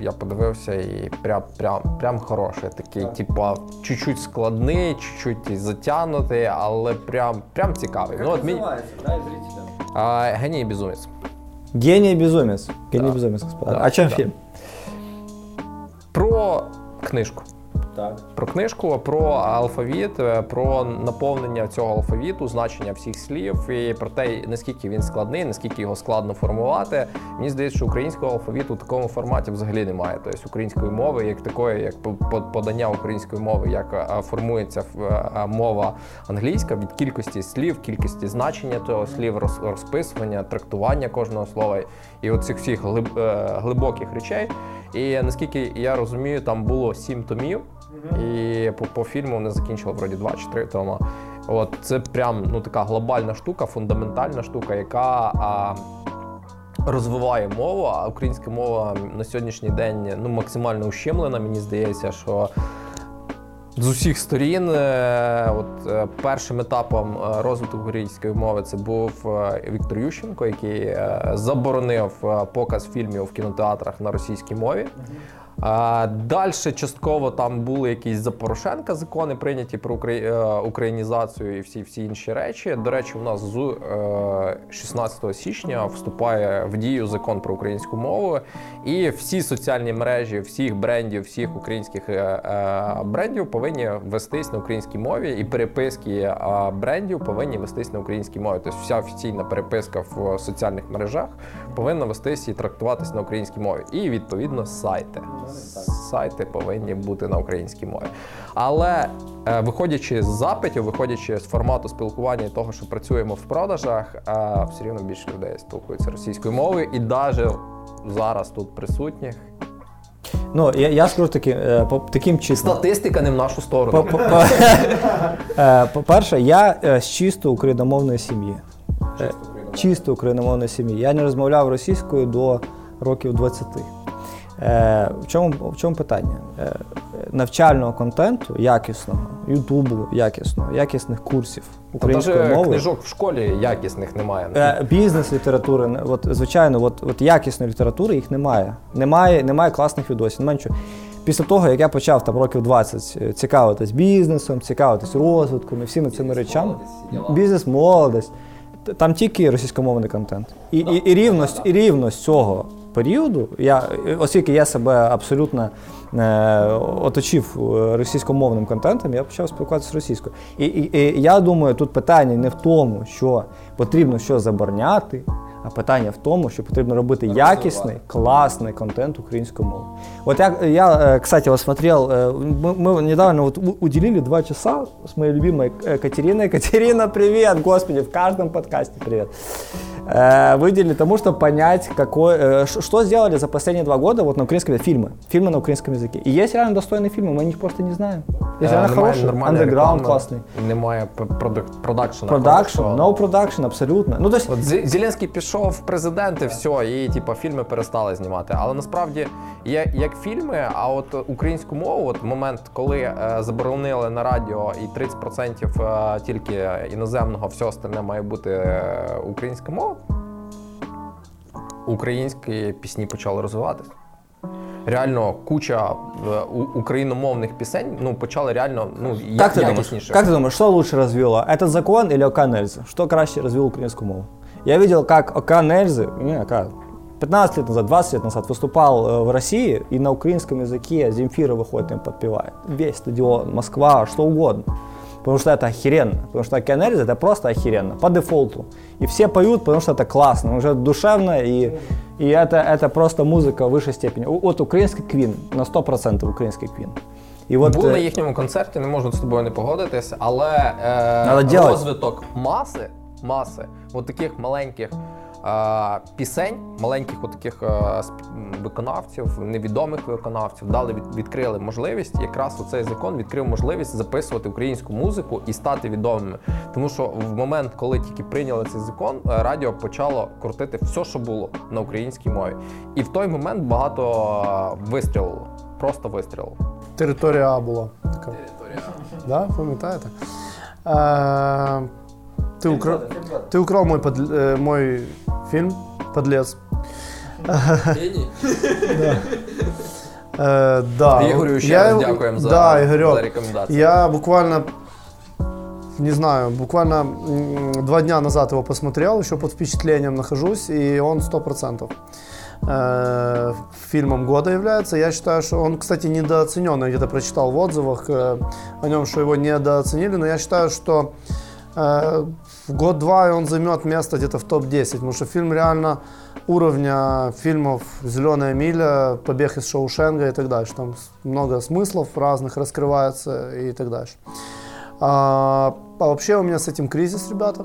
S1: я подивився і прям, прям, прям хороший. Такий, типа, чуть-чуть складний, чуть-чуть затягнутий, але прям, прям цікавий. Ну, от мені... Е, Геній безумець.
S3: Гений и безумец. Гений и господа.
S1: Да,
S3: О чем
S1: да.
S3: фильм?
S1: Про книжку.
S3: Так.
S1: Про книжку, про алфавіт, е, про наповнення цього алфавіту, значення всіх слів і про те, наскільки він складний, наскільки його складно формувати. Мені здається, що українського алфавіту в такому форматі взагалі немає. Тобто української мови, як такої, як по- по- подання української мови, як е, формується е, мова англійська від кількості слів, кількості значення того слів, роз- розписування, трактування кожного слова і оцих всіх глиб- глибоких речей. І наскільки я розумію, там було сім томів. І по, по фільму вони закінчили вроді два чи три тома. От це прям ну така глобальна штука, фундаментальна штука, яка а, розвиває мову. А українська мова на сьогоднішній день ну максимально ущемлена. Мені здається, що з усіх сторін, е, от е, першим етапом е, розвитку української мови це був Віктор Ющенко, який заборонив показ фільмів в кінотеатрах на російській мові. Далі частково там були якісь за Порошенка закони прийняті про е, українізацію і всі всі інші речі. До речі, у нас з е, 16 січня вступає в дію закон про українську мову, і всі соціальні мережі всіх брендів, всіх українських е, е, брендів повинні вестись на українській мові, і переписки е, брендів повинні вестись на українській мові. Тобто вся офіційна переписка в соціальних мережах повинна вестись і трактуватись на українській мові. І відповідно сайти. Сайти повинні бути на українській мові. Але е, виходячи з запитів, виходячи з формату спілкування і того, що працюємо в продажах, е, все рівно більше людей спілкуються російською мовою, і навіть зараз тут присутніх
S3: Ну, я, я скажу таки, е, таким числом.
S1: статистика не в нашу сторону.
S3: по- по- По-перше, я з чисто україномовної сім'ї. Чисто україномовної сім'ї. Я не розмовляв російською до років 20. Е, В чому, в чому питання? Е, Навчального контенту якісного, ютубу якісного, якісних курсів української
S1: Навіть
S3: мови.
S1: книжок в школі якісних немає.
S3: Е, Бізнес літератури, от, звичайно, от, от якісної літератури їх немає. Немає, немає класних відосів. Немає нічого. Після того, як я почав там років 20 е, цікавитись бізнесом, цікавитись розвитком і всіми цими речами, бізнес, молодість, там тільки російськомовний контент. І, і, і, рівно, з- і рівно з цього періоду, я, е, оскільки я себе абсолютно е, оточив е, російськомовним контентом, я почав спілкуватися російською. І, і, і я думаю, тут питання не в тому, що потрібно щось забороняти, а питання в тому, що потрібно робити якісний, класний контент українською мовою. Вот я, я э, кстати, вот смотрел, э, мы, мы недавно вот у- уделили два часа с моей любимой э, Катериной. Катерина, привет, господи, в каждом подкасте привет. Э, Выделили тому, чтобы понять, какой, э, ш- что сделали за последние два года вот на украинском фильмы, фильмы на украинском языке. И есть реально достойные фильмы, мы о них просто не знаем. Есть
S1: Е,
S3: реально
S1: немає
S3: хорошие,
S1: нормальної
S3: андеграунд
S1: реклами,
S3: классный.
S1: Немає п- продак- продакшена.
S3: Продакшн,
S1: хорошого.
S3: no production, абсолютно. Ну, то есть,
S1: От Зі- Зеленський пішов в президенти, все, і типу, фільми перестали знімати. Але насправді є як фільми, а от українську мову, от момент, коли е, заборонили на радіо і 30% е, тільки іноземного, все остальне має бути е, українська мова. Українські пісні почали розвиватися. Реально, куча е, у- україномовних пісень ну, почали реально ну, я-
S3: Как ты, думаешь,
S1: якісніше.
S3: как ты думаешь, что лучше развело? Этот закон или ОК Нельзы? Что краще развил украинскую мову? Я видел, как ОК Нельзы, не, ОК, 15 лет назад, 20 лет назад выступал э, в России, и на украинском языке Земфира выходит им подпевает. Весь стадион, Москва, что угодно. Потому что это охеренно. Потому что ОК Нельзы это просто охеренно, по дефолту. И все поют, потому что это классно, уже душевно, и, и это, это просто музыка высшей степени. У- Вот украинский квин, на 100% украинский квин. И вот,
S1: Був
S3: э,
S1: на їхньому концерті, не можу з тобою не погодитись, але
S3: Надо
S1: е,
S3: делать.
S1: розвиток маси, маси, от таких маленьких е, пісень, маленьких таких е, виконавців, невідомих виконавців, дали відкрили можливість. Якраз оцей закон відкрив можливість записувати українську музику і стати відомими. Тому що в момент, коли тільки прийняли цей закон, е, радіо почало крутити все, що було на українській мові. І в той момент багато е, вистрілило. Просто вистрілило.
S2: Територія А була. Така. Да, пам'ятаєте? Е, ти, укра... ти украв мой, под... е, мой фільм «Подлец». Е, да.
S1: Ігорю, ще
S2: Я
S1: раз
S2: його-
S1: дякуємо за,
S2: да, Ігорьок.
S1: за рекомендацію.
S2: Я буквально, не знаю, буквально м, два дня назад его посмотрел, еще под впечатлением нахожусь, и он 100% э, фильмом года является. Я считаю, что он, кстати, недооценен. Я где-то прочитал в отзывах э, о нем, что его недооценили, но я считаю, что э, в год-два и он займет место где-то в топ-10, потому что фильм реально уровня фильмов «Зеленая миля», «Побег из Шоушенга» и так дальше. Там много смыслов разных раскрывается и так дальше. А, а вообще у меня с этим кризис, ребята.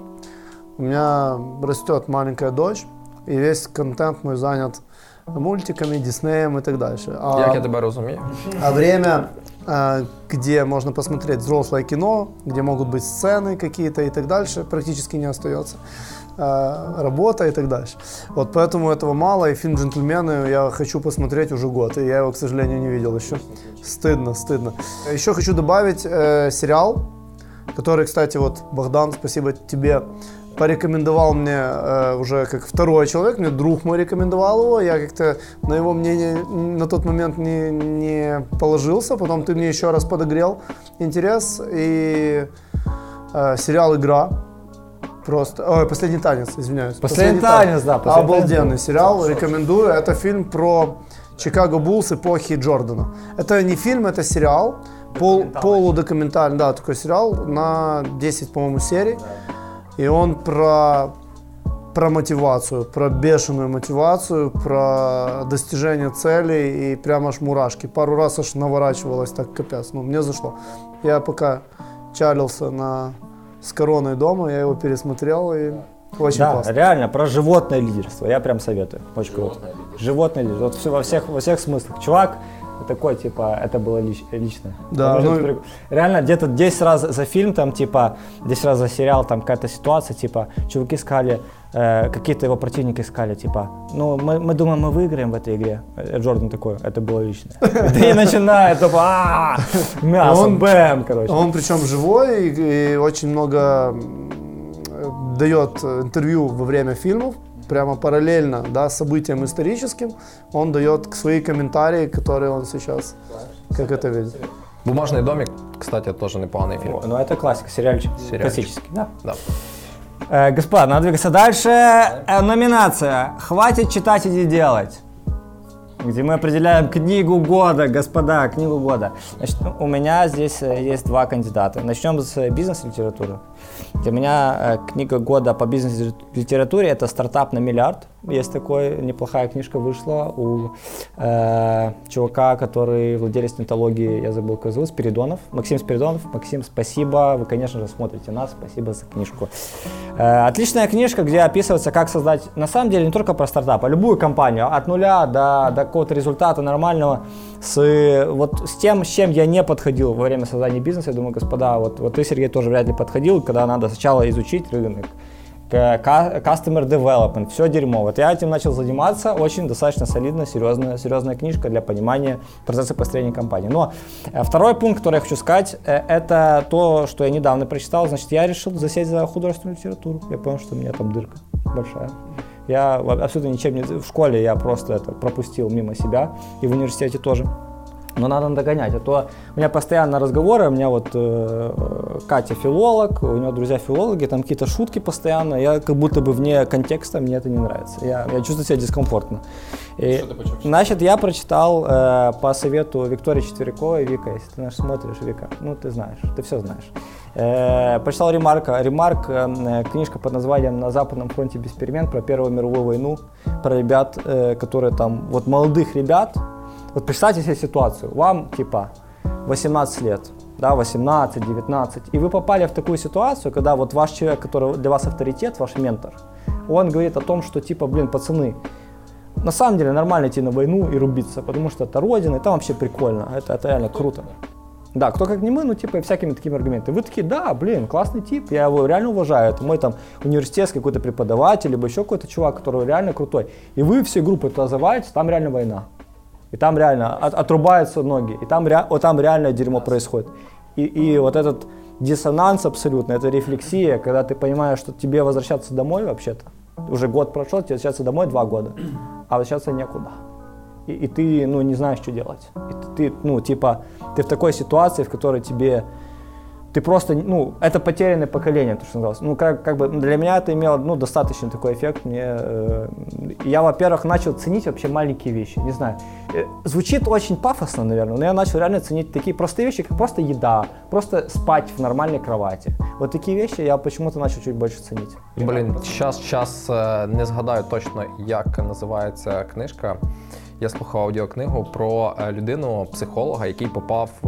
S2: У меня растет маленькая дочь, и весь контент мой занят мультиками, Диснеем и так дальше. А,
S1: Як я тебе розумію?
S2: а время, а, где можно посмотреть взрослое кино, где могут быть сцены какие-то и так дальше, практически не остается. А, Работа и так дальше. Вот поэтому этого мало, и фильм «Джентльмены» я хочу посмотреть уже год, и я его, к сожалению, не видел еще. Стыдно, стыдно. Еще хочу добавить э, сериал, который, кстати, вот, Богдан, спасибо тебе, порекомендовал мне э, уже как второй человек, мне друг мой рекомендовал его, я как-то на его мнение на тот момент не, не положился, потом ты мне еще раз подогрел интерес, и э, сериал «Игра», Просто. Ой, последний танец, извиняюсь.
S3: Последний танец, да, «Последний танец».
S2: Обалденный сериал, рекомендую. Это фильм про Чикаго Буллс эпохи Джордана. Это не фильм, это сериал. Пол, полудокументальный, да, такой сериал на 10, по-моему, серий. И он про, про мотивацию, про бешеную мотивацию, про достижение целей и прямо аж мурашки. Пару раз аж наворачивалось так капец. Ну, мне зашло. Я пока чалился на, с короной дома, я его пересмотрел и очень
S3: да,
S2: классно.
S3: реально, про животное лидерство. Я прям советую. Очень круто. Животное лидерство. Вот все, во, всех, во всех смыслах. Чувак такой, типа, это было лич, лично.
S2: Да, ну-
S3: прик- Реально, где-то 10 раз за фильм, там, типа, 10 раз за сериал, там, какая-то ситуация, типа, чуваки сказали, э, какие-то его противники сказали, типа, ну, мы, мы думаем, мы выиграем в этой игре. Э, Джордан такой, это было лично. И начинает, типа, «А, мясо,
S2: Он-
S3: бэм, короче.
S2: Он причем живой и, очень много дает интервью во время фильмов, прямо параллельно да, событиям историческим, он дает свои комментарии, которые он сейчас, как это видит.
S1: Бумажний домик, кстати, теж непоганий фільм.
S3: О, Ну, это классика, сериальчик.
S1: Сериальчик.
S3: Классический, да.
S1: Да.
S3: Э, господа, надо двигаться дальше. Э, номинация «Хватит читать, иди делать». Где мы определяем книгу года, господа, книгу года. Значит, у меня здесь э, есть два кандидата. Начнем с бизнес-литературы. Для меня э, книга года по бизнес-литературе это «Стартап на миллиард». Есть такой, неплохая книжка вышла у э, чувака, который владелец нетологии, я забыл, как зовут, Спиридонов. Максим Спиридонов. Максим, спасибо. Вы, конечно же, смотрите нас. Спасибо за книжку. Э, отличная книжка, где описывается, как создать, на самом деле, не только про стартап, а любую компанию, от нуля до, до какого-то результата нормального, с, вот, с тем, с чем я не подходил во время создания бизнеса. Я думаю, господа, вот, вот ты, Сергей, тоже вряд ли подходил, когда надо сначала изучить рынок, customer development, все дерьмо. Вот я этим начал заниматься, очень достаточно солидно, серьезная, серьезная книжка для понимания процесса построения компании. Но э, второй пункт, который я хочу сказать, э, это то, что я недавно прочитал. Значит, я решил засесть за художественную литературу. Я понял, что у меня там дырка большая. Я абсолютно ничем не... В школе я просто это пропустил мимо себя, и в университете тоже. Но надо догонять, а то у меня постоянно разговоры, у меня вот э, Катя филолог, у нее друзья филологи, там какие-то шутки постоянно, я как будто бы вне контекста, мне это не нравится, я, я чувствую себя дискомфортно. И, значит, я прочитал э, по совету Виктории Четверяковой, Вика, если ты нас смотришь, Вика, ну ты знаешь, ты все знаешь. Э, прочитал Ремарка. Ремарк, э, книжка под названием «На Западном фронте без перемен» про Первую мировую войну, про ребят, э, которые там, вот молодых ребят, вот представьте себе ситуацию, вам типа 18 лет, да, 18, 19, и вы попали в такую ситуацию, когда вот ваш человек, который для вас авторитет, ваш ментор, он говорит о том, что типа, блин, пацаны, на самом деле нормально идти на войну и рубиться, потому что это родина, и там вообще прикольно, это, это реально круто. Да, кто как не мы, ну типа всякими такими аргументами. Вы такие, да, блин, классный тип, я его реально уважаю. Это мой там университетский какой-то преподаватель, либо еще какой-то чувак, который реально крутой. И вы все группы туда завалите, там реально война. И там реально от- отрубаются ноги, и там, ре- там реально дерьмо происходит. И, и вот этот диссонанс абсолютно, это рефлексия, когда ты понимаешь, что тебе возвращаться домой вообще-то, уже год прошел, тебе возвращаться домой два года, а возвращаться некуда. И, и ты, ну, не знаешь, что делать. И ты, ну, типа, ты в такой ситуации, в которой тебе, ты просто, ну, это потерянное поколение, то, что называлось. Ну, как, как бы для меня это имело, ну, достаточно такой эффект. Мне, э, я, во-первых, начал ценить вообще маленькие вещи, не знаю. Э, звучит очень пафосно, наверное, но я начал реально ценить такие простые вещи, как просто еда, просто спать в нормальной кровати. Вот такие вещи я почему-то начал чуть больше ценить.
S1: Блін, час, час е, не згадаю точно, як називається книжка. Я слухав аудіокнигу про е, людину, психолога, який попав е,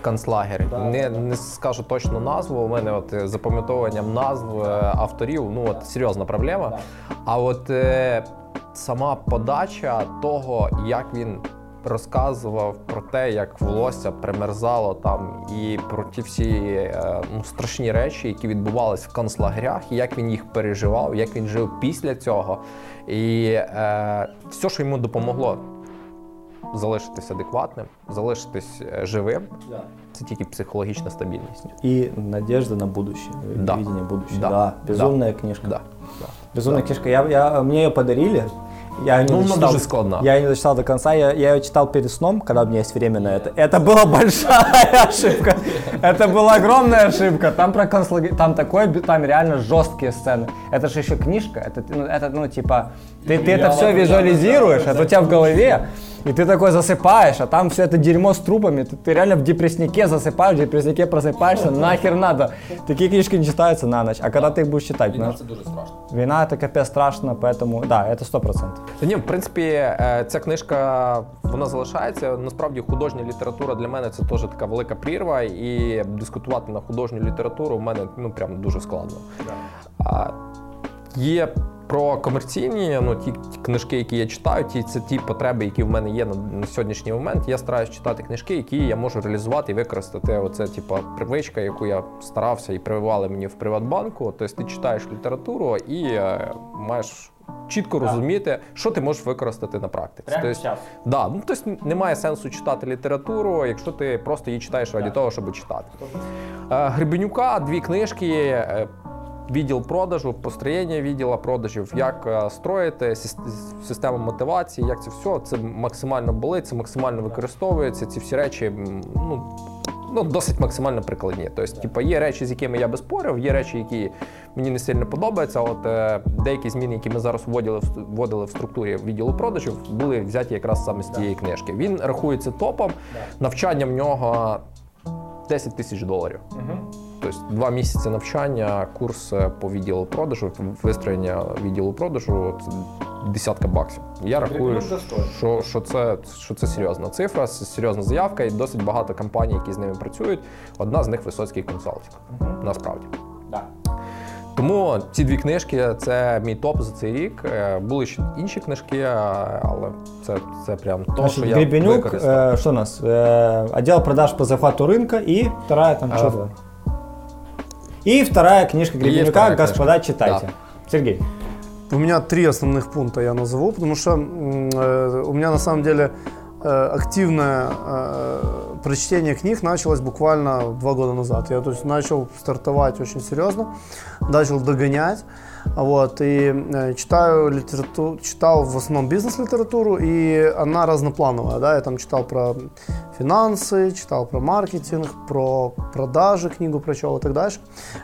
S1: в концлагер. Не, не скажу точно назву. У мене от е, запам'ятовуванням назв е, авторів, ну от серйозна проблема. А от е, сама подача того, як він розказував про те, як волосся примерзало там, і про ті всі е, ну, страшні речі, які відбувалися в концлагерях, і як він їх переживав, як він жив після цього. І е, все, що йому допомогло залишитись адекватним, залишитись е, живим. Це тільки психологічна стабільність.
S3: И надежда на будущее,
S1: Да.
S3: видение будущего.
S1: Да.
S3: Да, безумная книжка.
S1: Да. да.
S3: Книжка. Я, я, мне ее подарили. Я не
S1: Ну, она
S3: дочитал,
S1: дуже складна.
S3: Я не дочитал до конца. Я, я ее читал перед сном, когда у меня есть время на это. Это была большая ошибка. Это была огромная ошибка. Там про концлагерь, там такой, б- там реально жесткие сцены. Это же еще книжка. Это, ну, это, ну типа, ты, ты это все визуализируешь, это у тебя в голове. И ты такой засыпаешь, а там все это дерьмо с трупами. Ты, ты реально в депресснике засыпаешь, в депресснике просыпаешься. Нахер надо. Такие книжки не читаются на ночь. А когда ты их будешь читать? знаешь?
S1: це дуже страшно.
S3: Війна это капец страшно, поэтому да, это сто процентов.
S1: Та ні, в принципі, е, ця книжка вона залишається. Насправді, художня література для мене це теж така велика прірва, і дискутувати на художню літературу в мене ну прям дуже складно. А, є про комерційні, ну ті, книжки, які я читаю, ті це ті потреби, які в мене є на, на сьогоднішній момент. Я стараюсь читати книжки, які я можу реалізувати і використати. Оце типа привичка, яку я старався і прививали мені в Приватбанку. Тобто ти читаєш літературу і е, маєш. Чітко розуміти, що ти можеш використати на практиці. тобто, да, ну, тобто немає сенсу читати літературу, якщо ти просто її читаєш раді того, щоб читати. Е, Гребенюка дві книжки. Відділ продажу, построєння відділу продажів, як е, строїти систему мотивації, як це все, це максимально болить, це максимально використовується. Ці всі речі ну, ну, досить максимально прикладні. Тобто, типу, є речі, з якими я би спорив, є речі, які мені не сильно подобаються. От е, деякі зміни, які ми зараз вводили, вводили в структурі відділу продажів, були взяті якраз саме з тієї книжки. Він рахується топом, навчання в нього 10 тисяч доларів. Тобто два місяці навчання, курс е, по відділу продажу, вистроєння відділу продажу це десятка баксів. Я рахую, що, що, це, що це серйозна цифра, серйозна заявка, і досить багато компаній, які з ними працюють. Одна з них висоцький консалтинг. Насправді. Тому ці дві книжки це мій топ за цей рік. Е, Були ще інші книжки, е, але це, це прям то,
S3: Значит,
S1: що я
S3: Гребенюк,
S1: використав.
S3: э, что у нас? Э, отдел продаж по захвату рынка и вторая там
S1: А.
S3: что-то. И вторая книжка Гребенюка,
S1: вторая
S3: господа,
S1: книжка.
S3: читайте. Сергей.
S2: У меня три основных пункта я назову, потому что м, э, у меня на самом деле э, активное э, прочтение книг началось буквально два года назад. Я то есть, начал стартовать очень серьезно, начал догонять. Вот, и э, читаю литературу, читал в основном бизнес-литературу, и она разноплановая, да, я там читал про финансы, читал про маркетинг, про продажи, книгу прочел и так дальше.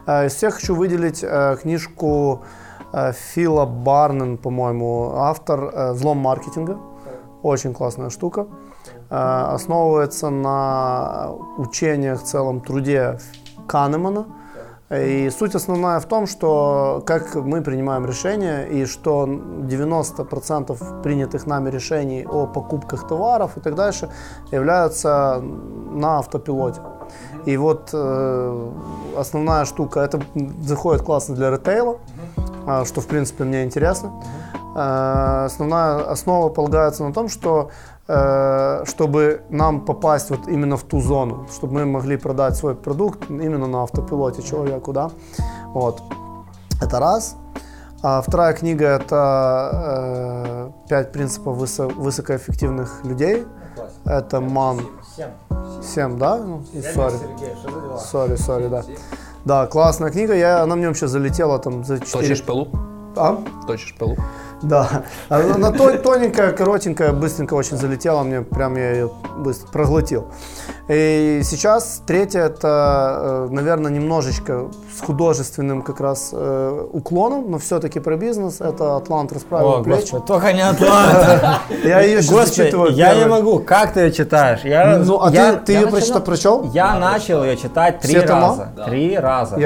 S2: Э, Из всех хочу выделить э, книжку э, Фила Барнен, по-моему, автор э, «Взлом маркетинга». Очень классная штука. Э, Основывается на учениях в целом труде Канемана. И суть основная в том, что как мы принимаем решения и что 90% принятых нами решений о покупках товаров и так дальше являются на автопилоте. И вот э, основная штука, это заходит классно для ритейла, а, что в принципе мне интересно. Э, Основная основа полагается на том, что э, чтобы нам попасть вот именно в ту зону, чтобы мы могли продать свой продукт именно на автопилоте человеку, да, вот. Это раз. А вторая книга это э, пять принципов высо- высокоэффективных людей. Это Ман. Семь, да? Ну, sorry. Sorry, sorry, да. Да, классная книга. Я, она мне вообще залетела там за 4...
S1: Точишь пилу?
S2: А?
S1: Точишь пилу?
S2: Да. Она, она то- тоненькая, коротенькая, быстренько очень залетела, мне прям я ее быстро проглотил. И сейчас третья это, наверное, немножечко с художественным как раз э, уклоном, но все-таки про бизнес. Это Атлант расправил плечи.
S3: только не Атланта.
S2: Я ее сейчас
S3: Господи,
S2: зачитываю.
S3: я не могу. Как ты ее читаешь? Я,
S2: Ну, а ты, ты ее прочитал, прочел?
S3: Я начал ее читать три раза. Три раза.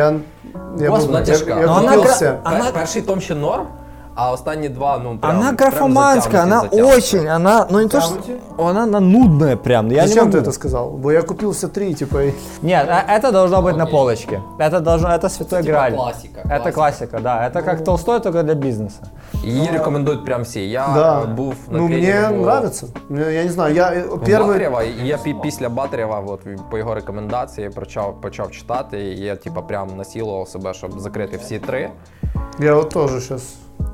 S2: Я, я,
S3: Господи,
S2: был- я,
S1: тяжка.
S2: я
S3: Но она
S2: купил
S3: гра-
S2: все.
S3: Она-
S1: Перший том ще норм, а останні два, ну прям.
S3: Она
S1: прям
S3: графоманская, она
S1: затягнуті, затягнуті.
S3: очень, она, ну не то что, она, она нудная прям. Я не
S2: Зачем
S3: могу.
S2: ты это сказал? Бо я купил все три, типа, и...
S3: Нет, а- это должно быть на полочке. Это должно, это святой
S1: типа
S3: грааль.
S1: классика,
S3: Это
S1: классика.
S3: классика, да. Это как Толстой, только для бизнеса.
S1: Її рекомендують прям всі. Я
S2: Да.
S1: е, був на
S2: Ну, мне
S1: тренінгу
S2: нравится. Мне- Я не знаю, я э,
S1: в
S2: первый...
S1: Батарєва, і я пі- після Батарєва, от по його рекомендації, почав почав читати. І я типа прям насілував себе, щоб закрити всі три.
S2: Я вот тоже сейчас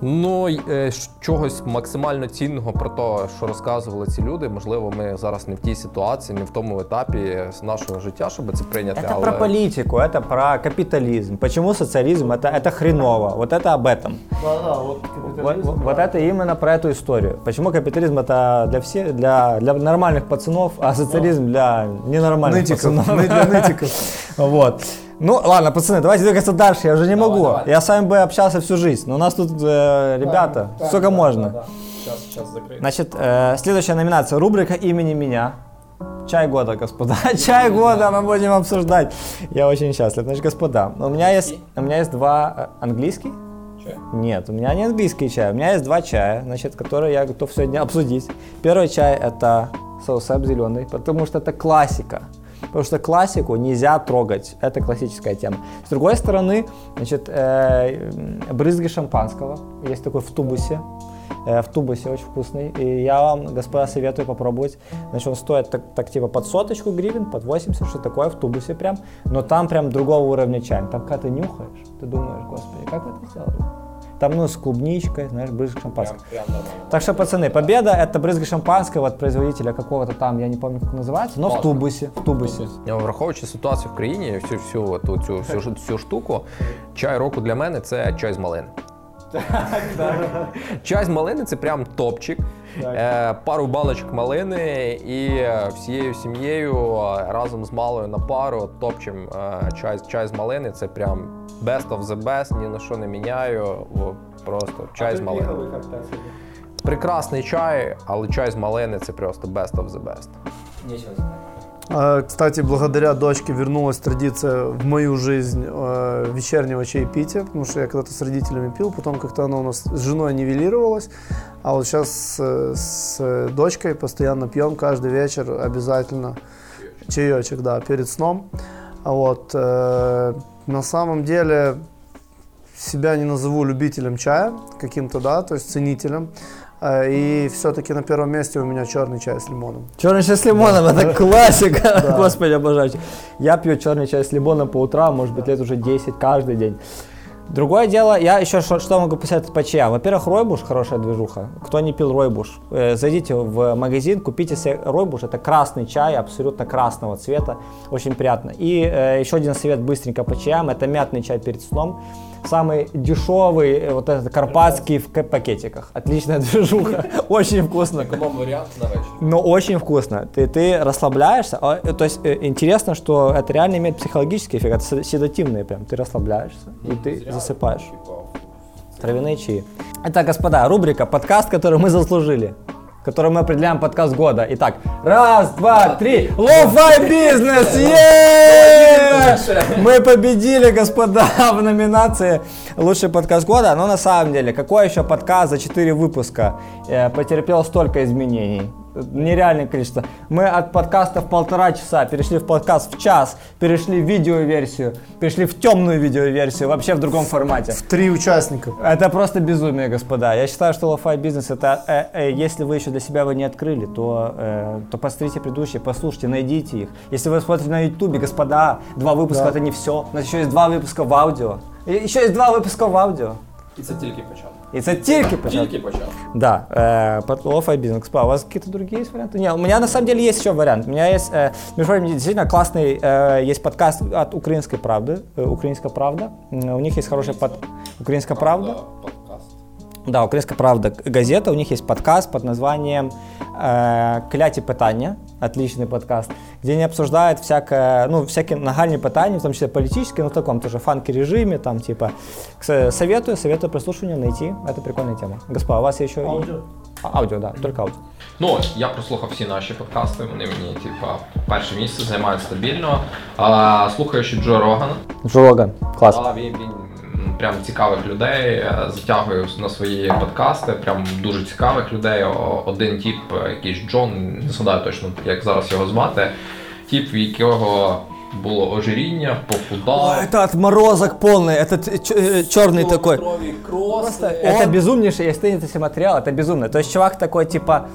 S1: Ну, й- е, щ- чогось максимально цінного про те, що розказували ці люди. Можливо, ми зараз не в тій ситуації, не в тому етапі з нашого життя, щоб це прийняти.
S3: Это
S1: але
S3: про политику, это про капитализм. Почему социализм это, это хреново? Вот это об этом.
S2: Да-да, вот
S3: Вот, вот- вот это именно про эту историю. Почему капитализм это для всех, для, для нормальных пацанов, а социализм для ненормальных
S2: Нытиков,
S3: пацанов.
S2: мы для нытиков.
S3: Вот. Ну ладно, пацаны, давайте двигаться дальше. Я уже не могу.
S1: давай.
S3: Я с вами бы общался всю жизнь. Но у нас тут э, ребята, сколько можно.
S1: Сейчас, сейчас закрию.
S3: Значит, э, следующая номинация. Рубрика имени меня. Чай года, господа. Чай года мы будем обсуждать. Я очень счастлив. Значит, господа, у меня есть, у меня есть два э, английский. Нет, у меня не английский чай, у меня есть два чая, значит, которые я готов сегодня обсудить. Первый чай это соусеп зеленый, потому что это классика. Потому что классику нельзя трогать, это классическая тема. С другой стороны, значит, э, брызги шампанского, есть такой в тубусе, э, в тубусе очень вкусный. И я вам, господа, советую попробовать. Значит, он стоит так, так типа под соточку гривен, под 80, что такое, в тубусе прям. Но там прям другого уровня чай. Там когда ты нюхаешь, ты думаешь, господи, как вы это сделали? Там, ну, с клубничкой, знаешь, брызг шампанского. Так что, пацаны, победа это брызги шампанского от производителя какого-то там, я не помню, как называется, но в тубусе, в тубусе.
S1: Я враховуючи ситуацію в країні, всю всю ту цю всю, ж- всю штуку, чай року для мене це чай з малини. Чай з малини це прям топчик. Е, пару баночок малини і всією сім'єю е, разом з малою на пару топчем е, чай, чай з малини. Це прям best of the best, ні на що не міняю. О, Просто чай з малини. Прекрасний чай, але чай з малини це просто best of the best.
S2: А, Кстати, благодаря дочке вернулась традиция в мою жизнь э, вечернего чаепития, потому что я когда-то с родителями пил, потом как-то оно у нас с женой нивелировалось, а вот сейчас э, с дочкой постоянно пьем каждый вечер обязательно чаечек, да, перед сном. А вот э, на самом деле себя не назову любителем чая каким-то, да, то есть ценителем. Э, И все-таки на первом месте у меня черный чай с лимоном.
S3: Черный чай с лимоном, это классика. Господи, обожаю. Я пью черный чай с лимоном по утрам, может быть, лет уже 10 каждый день. Другое дело, я еще что, что могу посоветовать по чаям. Во-первых, Ройбуш хорошая движуха. Кто не пил Ройбуш, э, зайдите в магазин, купите себе Ройбуш. Это красный чай, абсолютно красного цвета. Очень приятно. И э, еще один совет быстренько по чаям. Это мятный чай перед сном. Самый дешевый, э, вот этот карпатский в пакетиках. Отличная движуха. Очень вкусно.
S1: вечір.
S3: Но очень вкусно. Ты, ты расслабляешься. А, э, То есть э, интересно, что это реально имеет психологический эффект. Это се- седативный прям. Ты расслабляешься и ты засыпаешь. Травяные чаи. Итак, господа, рубрика «Подкаст, который мы заслужили». Который мы определяем подкаст года. Итак, раз, два, три. Lo-fi бизнес! Yeah! Мы победили, господа, в номинации «Лучший подкаст года». Но на самом деле, какой еще подкаст за 4 выпуска э, потерпел столько изменений? Нереальное количество. Мы от подкаста в полтора часа перешли в подкаст в час, перешли в видеоверсию, перешли в темную видеоверсию, вообще в другом формате.
S2: Три участника.
S3: Это просто безумие, господа. Я считаю, что lo-fi бизнес это, э, э, если вы еще для себя его не открыли, то, э, то посмотрите предыдущие, послушайте, найдите их. Если вы смотрите на ютубе, господа, два выпуска
S2: Да.
S3: это не все. У нас еще есть два выпуска в аудио. И еще есть два выпуска в аудио.
S1: І це тільки початок.
S3: И это тільки початок.
S1: Тільки початок.
S3: Да, э, под lo-fi бизнес. Господа, у вас какие-то другие есть варианты? Нет, у меня на самом деле есть еще вариант. У меня есть, э, между прочим, действительно классный, э, есть подкаст от Украинской правды, э, Украинская правда. М, У них есть хороший под... Украинская правда.
S1: Подкаст.
S3: Да, Українська правда газета. У них есть подкаст под названием э, «Кляті питання». Отличный подкаст, где они обсуждают всякое, ну, всякие нагальные питания, в том числе политические, но в таком тоже фанки-режиме, там, типа. К- Советую, советую прослушиванию найти. Это прикольная тема. Господа, у вас еще... и-
S2: Аудио.
S3: А, аудио, да, только аудио.
S1: Ну, я прослухав всі наші подкасти, вони мені, типа, перше місце займають стабільно. А, слухаючи Джо Рогана,
S3: Джо Роган, класс.
S1: а, він, він м, прям цікавих людей е, затягує на свої подкасти, прям дуже цікавих людей. О- Один тип, е, якийсь Джон, не згадаю точно, як зараз його звати. Тип, в якого було ожиріння, похудав.
S3: это отморозок полный, этот черный такой.
S1: Крові кроси.
S3: Это безумнейший, если ты не материал, это безумно. То есть чувак такой, типа,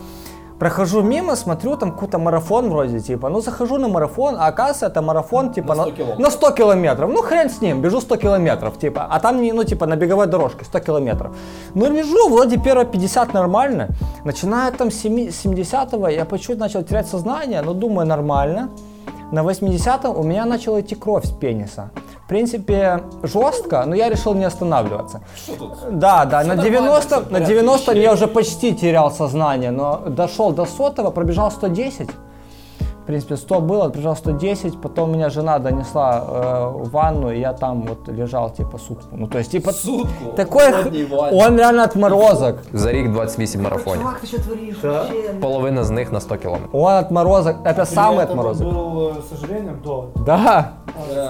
S3: Прохожу мимо, смотрю, там какой-то марафон вроде, типа, ну захожу на марафон, а оказывается это марафон, типа,
S1: На 100 километров.
S3: на 100 километров. Ну хрен с ним, бежу 100 километров, типа, а там, не, ну, типа, на беговой дорожке 100 километров. Ну, бежу, вроде первые 50 нормально, начиная там с семи- с 70-го, я по чуть начал терять сознание, но думаю, нормально. На 80-м у меня начала идти кровь с пениса. В принципе, жестко, но я решил не останавливаться. Да, да, на 90, на 90 я уже почти терял сознание, но дошел до сотого, пробежал 110. В принципе, 100 было, пробежал 110, потом меня жена донесла э, в ванну, и я там вот лежал типа сутку. Ну, то есть, типа,
S1: Сутку?
S3: такой, он реально отморозок.
S1: За рік 28 марафонів.
S4: Чувак, ты что творишь вообще?
S1: Половина з них на 100 кілометрів.
S3: Он отморозок, это самый отморозок.
S2: был, с сожалением, до.
S3: Да.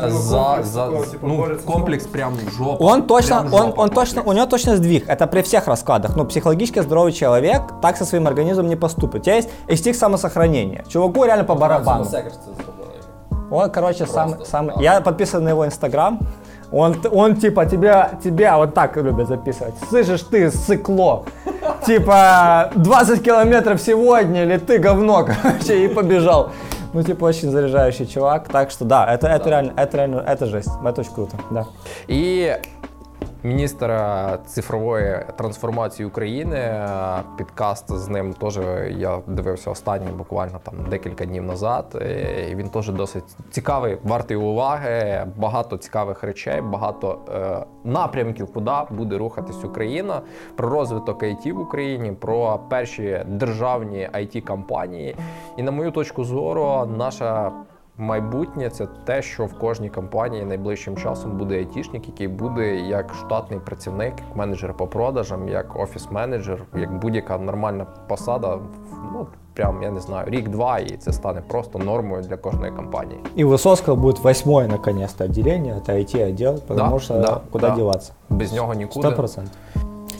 S1: За, за, ну, комплекс прям жопа.
S3: Он точно,
S1: Прям
S3: он, он точно, у него точно сдвиг. Это при всех раскладах. Но психологически здоровый человек так со своим организмом не поступит. У тебя есть инстинкт самосохранения. Чуваку реально по барабану. Он, короче, сам, сам. Я подписан на его инстаграм. Он, он типа тебя, тебя вот так любит записывать. Слышишь ты, сыкло. Типа 20 километров сегодня или ты говно, короче, и побежал. Ну, типа, очень заряжающий чувак. Так что да, это, это реально, это реально, это жесть. Это очень круто, да.
S1: І міністр цифрової трансформації України, підкаст з ним теж я дивився останній буквально там декілька днів назад. е, І він теж досить цікавий, вартий уваги, багато цікавих речей, багато е, напрямків, куди буде рухатись Україна, про розвиток IT в Україні, про перші державні it компанії. І на мою точку зору, наша Майбутнє це те, що в кожній компанії найближчим часом буде айтішник, який буде як штатний працівник, як менеджер по продажам, як офіс-менеджер, як будь-яка нормальна посада. Ну прям я не знаю, рік-два, і це стане просто нормою для кожної компанії.
S3: И у Высоцкого будет восьмое, наконец-то, отделение, это IT-отдел, потому
S1: Да,
S3: что
S1: да,
S3: куда
S1: да.
S3: деваться?
S1: Без нього нікуди.
S3: Сто процентов.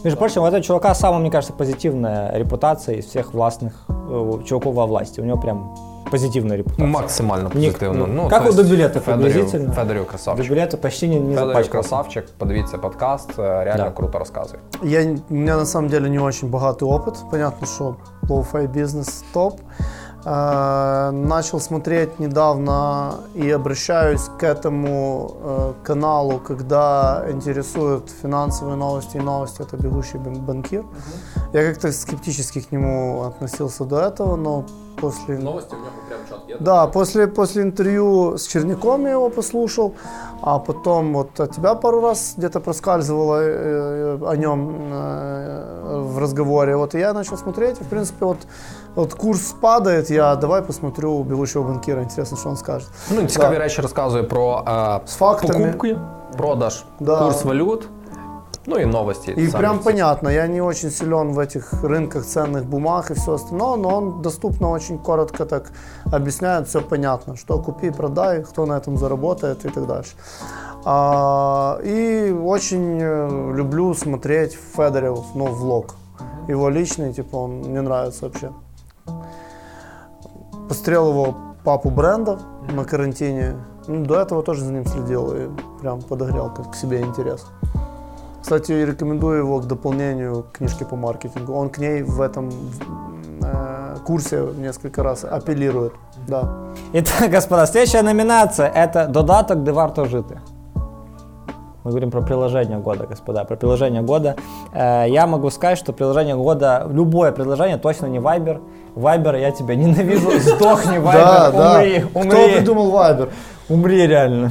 S3: Между прочим, у этого чувака самая, мне кажется, позитивная репутация из всех властных э, чуваков во власти. У него прям позитивная репутация.
S1: Максимально
S3: Ні-
S1: позитивно.
S3: ну,
S1: Ну,
S3: как
S1: то
S3: у
S1: есть
S3: Дубілета
S1: Федорів,
S3: приблизительно.
S1: Федорів красавчик.
S3: Дублету почти не, не
S1: Федорів
S3: запачкался.
S1: красавчик, подивіться подкаст, е, реально
S3: Да.
S1: круто розказує.
S2: Я, у меня на самом деле не очень богатый опыт. Понятно, что low-fi бизнес топ. Э, Начал смотреть недавно и обращаюсь к этому э, каналу, когда интересуют финансовые новости и новости. Это «Бегущий бан- банкир». Я как-то скептически к нему относился до этого, но после...
S1: Новості в нього прям є.
S2: Да, после, после интервью с Черняком я его послушал, а потом вот от тебя пару раз где-то проскальзывало э, о нем э, в разговоре. Вот и я начал смотреть, и, в принципе, вот, вот курс падает, я давай посмотрю бегущего банкира, интересно, что он скажет.
S1: Ну, цікаві
S2: Да.
S1: речі розказує про е,
S2: С фактами.
S1: покупки, продаж,
S2: Да.
S1: курс валют, ну і новості.
S2: И
S1: самі
S2: прям
S1: ці.
S2: понятно, я не очень силен в этих рынках ценных бумаг и все остальное, но он доступно очень коротко так объясняет, все понятно, что купи, продай, кто на этом заработает и так дальше. А, и очень э, люблю смотреть Федорев, ну, влог. Его личный, типа, он мне нравится вообще. Пострел его папу бренда на карантине. Ну, до этого тоже за ним следил и прям подогрел как к себе интерес. Кстати, рекомендую его к дополнению книжки по маркетингу. Он к ней в этом э, курсе несколько раз апеллирует. Да.
S3: Итак, господа, следующая номинация – это «Додаток, де варто жити». Мы говорим про приложение года, господа, про приложение года. Э, я могу сказать, что приложение года, любое приложение, точно не Viber. Viber, я тебя ненавижу, сдохни,
S2: Да,
S3: Viber,
S2: да.
S3: умри,
S2: Кто
S3: умри,
S2: придумал Viber?
S3: умри реально.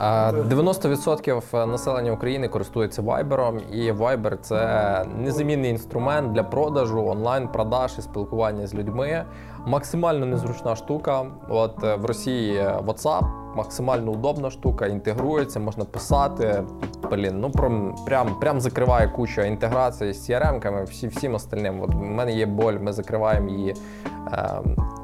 S1: Е, 90% населення України користується Viber, і Viber – це незамінний інструмент для продажу, онлайн-продаж і спілкування з людьми. Максимально незручна штука. От е, в Росії WhatsApp максимально удобна штука, інтегрується, можна писати. Блін, ну прям, прям, прям закриває куча інтеграції з CRM-ками, всі, всім остальним. От у мене є боль, ми закриваємо її е,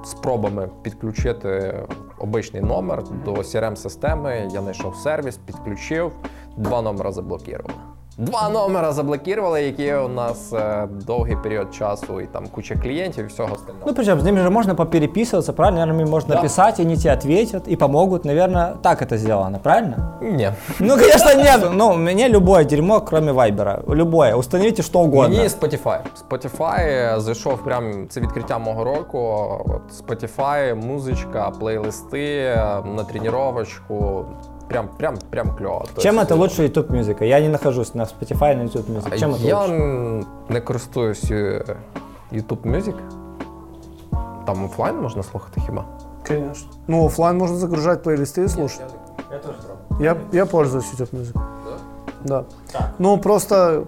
S1: спробами підключити обичний номер до CRM-системи. Я знайшов сервіс, підключив, два номера заблокував. Два номера заблокували, які у нас е, довгий період часу, і там куча клієнтів і всього остального.
S3: Ну, причем с ними же можно попереписываться, правильно? Наверное, им можно
S1: Да.
S3: написать, и они тебе ответят и помогут. Наверное, так это сделано, правильно?
S1: Ні.
S3: Ну, конечно, нет. Ну, мне любое дерьмо, кроме Вайбера. Любое. Установите что угодно.
S1: Мені Spotify. Spotify зайшов прям це відкриття мого року. От Spotify, музичка, плейлисти на тренувачку. Прям, прям, прям кльово.
S3: Чем
S1: Тобто,
S3: это лучше YouTube музыка? Я не нахожусь на Spotify, на YouTube Music. Чем это
S1: Я
S3: лучше?
S1: м, не користуюсь е, YouTube Music. Там офлайн можна слухати хіба?
S2: Конечно. Ну, оффлайн можно загружать плейлисты и слушать.
S3: Я тоже пробую.
S2: Я, я пользуюсь YouTube Music. Да? Ну, просто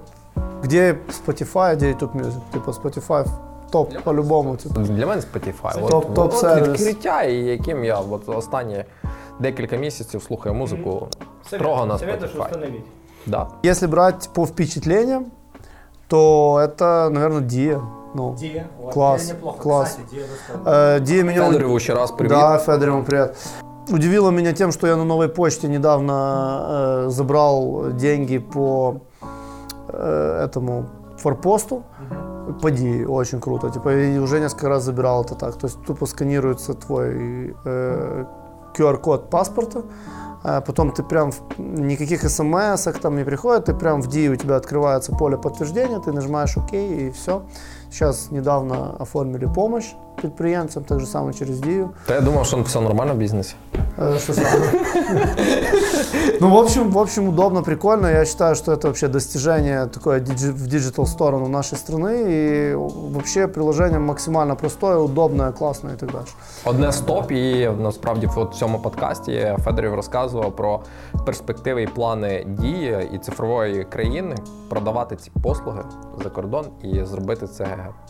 S2: где Spotify, где YouTube Music. Типа Spotify топ по-любому. Типа.
S1: Для мене Spotify.
S2: топ-
S1: от,
S2: топ-сервіс.
S1: от відкриття, і яким я от останні декілька місяців слухаю музику строго на Spotify.
S3: установить.
S1: Да.
S2: Если брать по впечатлениям, то это, наверное, Dia. Ну,
S3: Дия.
S2: Класс, класс. э, Dia меня...
S1: Федорову ще раз привіт.
S2: Да, Федорову привет. Удивило меня тем, что я на новой почте недавно э, забрал деньги по э, этому форпосту. Поди, очень круто. Типа, и уже несколько раз забирал это так. То есть тупо сканируется твой э, QR-код паспорта, а потом ты прям, никаких смс там не приходит, ты прям в DI у тебя открывается поле подтверждения, ты нажимаешь ОК и все. Сейчас недавно оформили помощь предприемцам, так же самое через DIU.
S1: Та я думав, що все нормально в бізнесі.
S2: Э, Что самое? Ну, в общем, в общем, удобно, прикольно. Я считаю, что это вообще достижение такое диджи- в диджитал сторону нашей страны. И вообще приложение максимально простое, удобное, классное и так дальше.
S1: Одне з топ, і насправді от в цьому подкасті Федорів розказував про перспективи і плани дії і цифрової країни продавати ці послуги за кордон і зробити це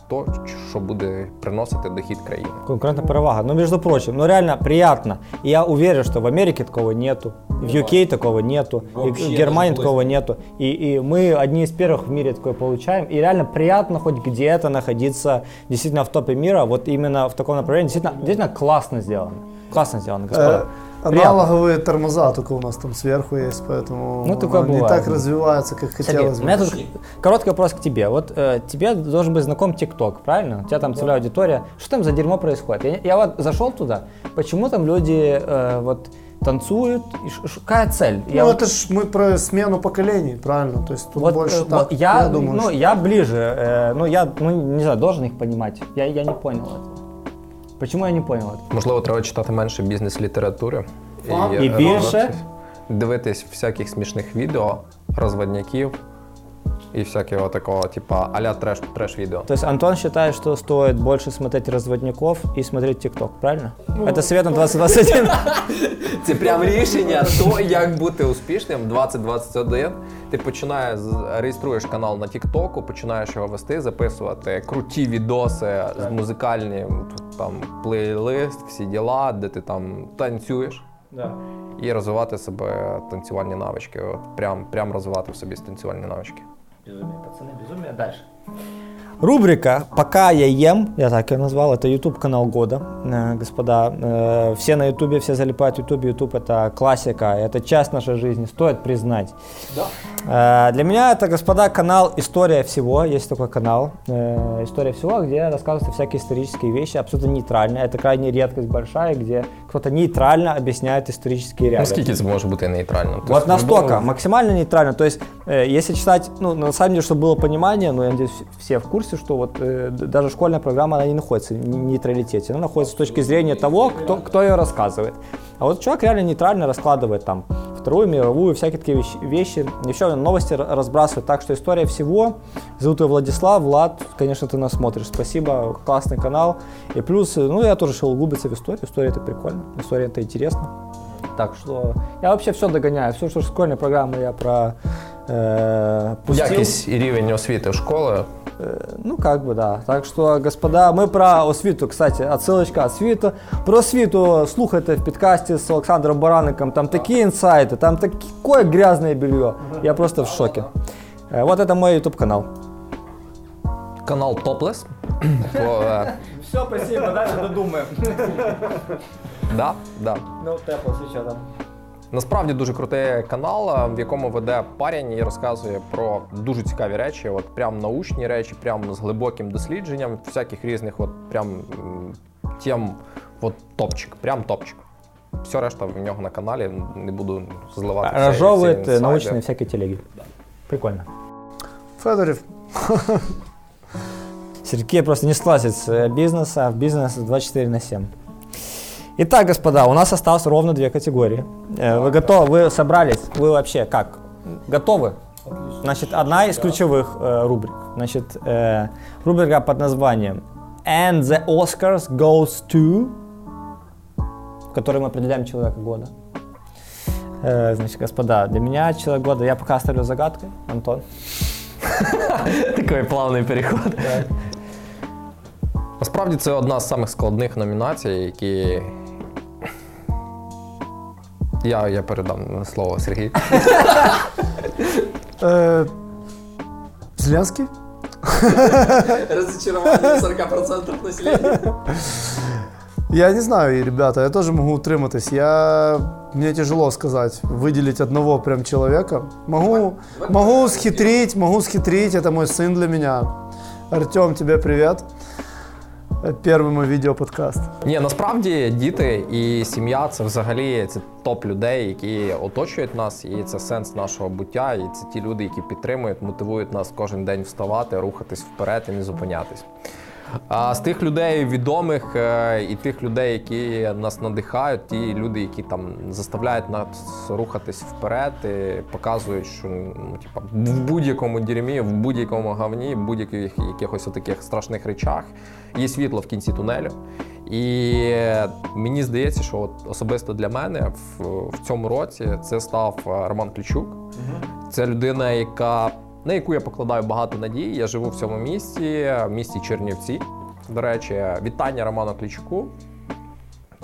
S1: то, що буде приносити дохід країни.
S3: Конкурентная перевага. Ну, между прочим, ну реально приятно. И я уверен, что в Америке такого нету, в UK такого нету, и в Германии такого нету. И, и мы одни из первых в мире такое получаем. И реально приятно хоть где-то находиться действительно в топе мира, вот именно в таком направлении. Действительно, действительно классно сделано. Классно сделано, господа.
S2: Э, аналоговые тормоза только у нас там сверху есть, поэтому
S3: Ну, такое
S2: не так развивается, как
S3: Сергей,
S2: хотелось
S3: у
S2: бы.
S3: меня тут короткий вопрос к тебе. Вот э, тебе должен быть знаком ТикТок, правильно? У тебя там целевая аудитория. Что там за дерьмо происходит? Я, я вот зашел туда, почему там люди э, вот танцуют? И ш- ш- какая цель? Я
S2: ну,
S3: вот-
S2: это ж мы про смену поколений, правильно? То есть тут
S3: вот,
S2: больше
S3: э,
S2: так.
S3: вот я,
S2: думаю,
S3: ну,
S2: что-
S3: я ближе, э, ну, я, ну, не знаю, должен их понимать. Я, я не понял этого. Почему я не понял этого?
S1: Можливо, треба читати менше бізнес-літератури
S3: І більше?
S1: розвиватись, дивитись всяких смішних відео, розводняків І всякого такого, типа аля треш відео.
S3: То есть Антон считает, что стоит больше смотреть разводников и смотреть ТикТок, правильно? Это совет на 2021.
S1: Це прям рішення, то як бути успішним 2021. Ти починаєш реєструєш канал на Тіктоку, починаєш його вести, записувати круті відоси з музикальні там плейлист, всі діла, де ти там танцюєш.
S3: Да.
S1: І розвивати себе танцювальні навички. От прям, прям розвивати в собі танцювальні навички.
S3: Безумие, пацаны, безумие. Дальше. Рубрика «Пока я ем», я так ее назвал, это YouTube канал года, Э, господа. э, Все на YouTube, все залипают в YouTube, YouTube это классика, это часть нашей жизни, стоит признать. Э, Для меня это, господа, канал «История всего», есть такой канал «История всего», где рассказываются всякие исторические вещи, абсолютно нейтрально, это крайне редкость большая, где кто-то нейтрально объясняет исторические реалии.
S1: Наскільки це може бути нейтральним? Тобто
S3: Вот
S1: в
S3: настолько,
S1: любому-
S3: максимально нейтрально. То есть, э, если читать, ну, на самом деле, чтобы было понимание, ну, я надеюсь, все в курсе, что вот э, даже школьная программа, она не находится в не- нейтралитете. Она находится с точки зрения того, кто, кто ее рассказывает. А вот человек реально нейтрально раскладывает там Вторую мировую, всякие такие вещи. вещи. Еще новости р- разбрасывает. Так что история всего. Зовут его Владислав. Влад, конечно, ты нас смотришь. Спасибо, классный канал. И плюс, э, ну, я тоже решил углубиться в историю. История это прикольно. История это интересно. Так что я вообще все догоняю. Все, что школьная программа я про э, пустил.
S1: Якість і рівень освіти школи.
S3: Э, Ну, как бы, да. Так что, господа, мы про освіту, кстати, отсылочка освіту. Про освіту слухайте в підкасті з Олександром Бараником. Там такі інсайти, там такое грязное белье. Я просто в шоке. Э, Вот это мой YouTube канал.
S1: Канал Топлес. О, е,
S3: Все, спасибо, дальше додумаем.
S1: Да, да.
S3: Ну, тепло, сейчас там.
S1: Насправді дуже крутий канал, в якому веде парень і розказує про дуже цікаві речі, от прям научні речі, прям з глибоким дослідженням всяких різних, от прям м, тем, от топчик, прям топчик. Все решта в нього на каналі, не буду зливати. всі- всі
S3: Разжевывает
S1: інсайди.
S3: э, научные всякие телеги. Прикольно.
S2: Федорев.
S3: Сергей просто не скласит с э, бизнеса, в бизнес 24 на 7. Итак, господа, у нас осталось ровно две категории. Э, Вы готовы? Вы собрались? Вы вообще как? Готовы? Значит, одна из ключевых э, рубрик. Значит, э, рубрика под названием And the Oscars goes to, в которой мы определяем человека года. Э, значит, господа, для меня человек года, я пока оставлю загадкой. Антон.
S1: Такий плавний переход. Насправді це одна з самих складних номінацій, які. я, я передам слово Сергію.
S2: Зеленский?
S1: Розчарування 40% населення.
S2: Я не знаю, ребята, я тоже могу утриматись. Я... Мне тяжело сказать, выделить одного прям человека. Могу, могу схитрить, могу схитрить, это мой сын для меня. Артем, тебе привет. Мой видеоподкаст.
S1: Ні, насправді діти і сім'я це взагалі це топ людей, які оточують нас, і це сенс нашого буття. І це ті люди, які підтримують, мотивують нас кожен день вставати, рухатись вперед і не зупинятись. А з тих людей відомих е, і тих людей, які нас надихають, ті люди, які там заставляють нас рухатись вперед, і показують, що ну, типа, в будь-якому дерьмі, в будь-якому говні, в будь-яких якихось таких страшних речах є світло в кінці тунелю. І мені здається, що от особисто для мене в, в цьому році це став е, Роман Ключук. Це людина, яка, на яку я покладаю багато надій. Я живу в цьому місті, в місті Чернівці. До речі, вітання Роману Ключуку.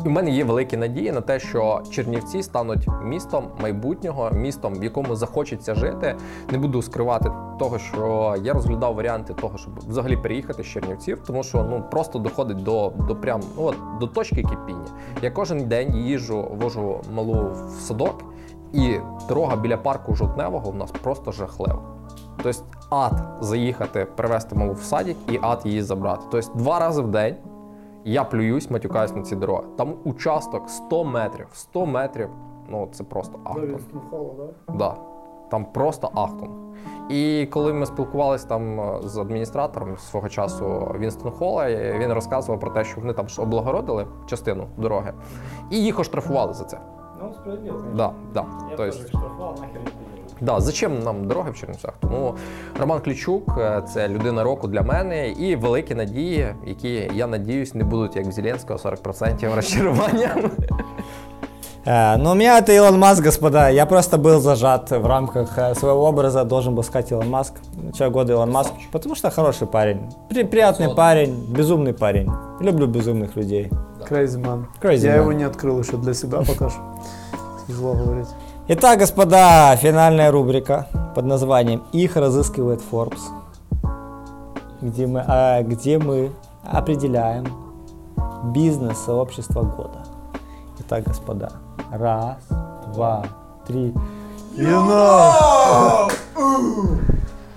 S1: І в мене є великі надії на те, що Чернівці стануть містом майбутнього, містом, в якому захочеться жити. Не буду скривати того, що я розглядав варіанти того, щоб взагалі переїхати з Чернівців, тому що ну просто доходить до, до прям ну от до точки кипіння. Я кожен день їжджу, вожу малу в садок, і дорога біля парку жовтневого в нас просто жахлива. Тобто ад заїхати, привезти малу в садик і ад її забрати. Тобто два рази в день я плююсь, матюкаюсь на ці дороги. Там участок 100 метрів. 100 метрів. Ну це просто ахтунг. Да. Там просто ахтунг. І коли ми спілкувалися там е, з адміністратором свого часу Вінстон Холла, е, він розказував про те, що вони там облагородили частину дороги і їх оштрафували за це.
S3: Ну, справедливо,
S1: Да, да. Тобто,
S3: штрафовал, нахер не
S1: Да, зачем нам дороги в Чернівцях? Тому Роман Клічук е, це людина року для мене і великі надії, які я надіюсь не будуть як в Зеленського 40% розчарування.
S3: Э, Ну, у меня это Илон Маск, господа. Я просто был зажат в рамках э, своего образа, должен был сказать Илон Маск. Человек года Илон Маск, потому что хороший парень. При- приятный парень, безумный парень. Люблю безумных людей.
S2: Crazy man.
S3: Crazy
S2: Я
S3: man.
S2: его не открыл еще для себя пока что. Тяжело говорить.
S3: Итак, господа, финальная рубрика под названием «Их разыскивает Forbes», где мы, а, где мы определяем бизнес-сообщество года. Итак, господа, раз, два, три.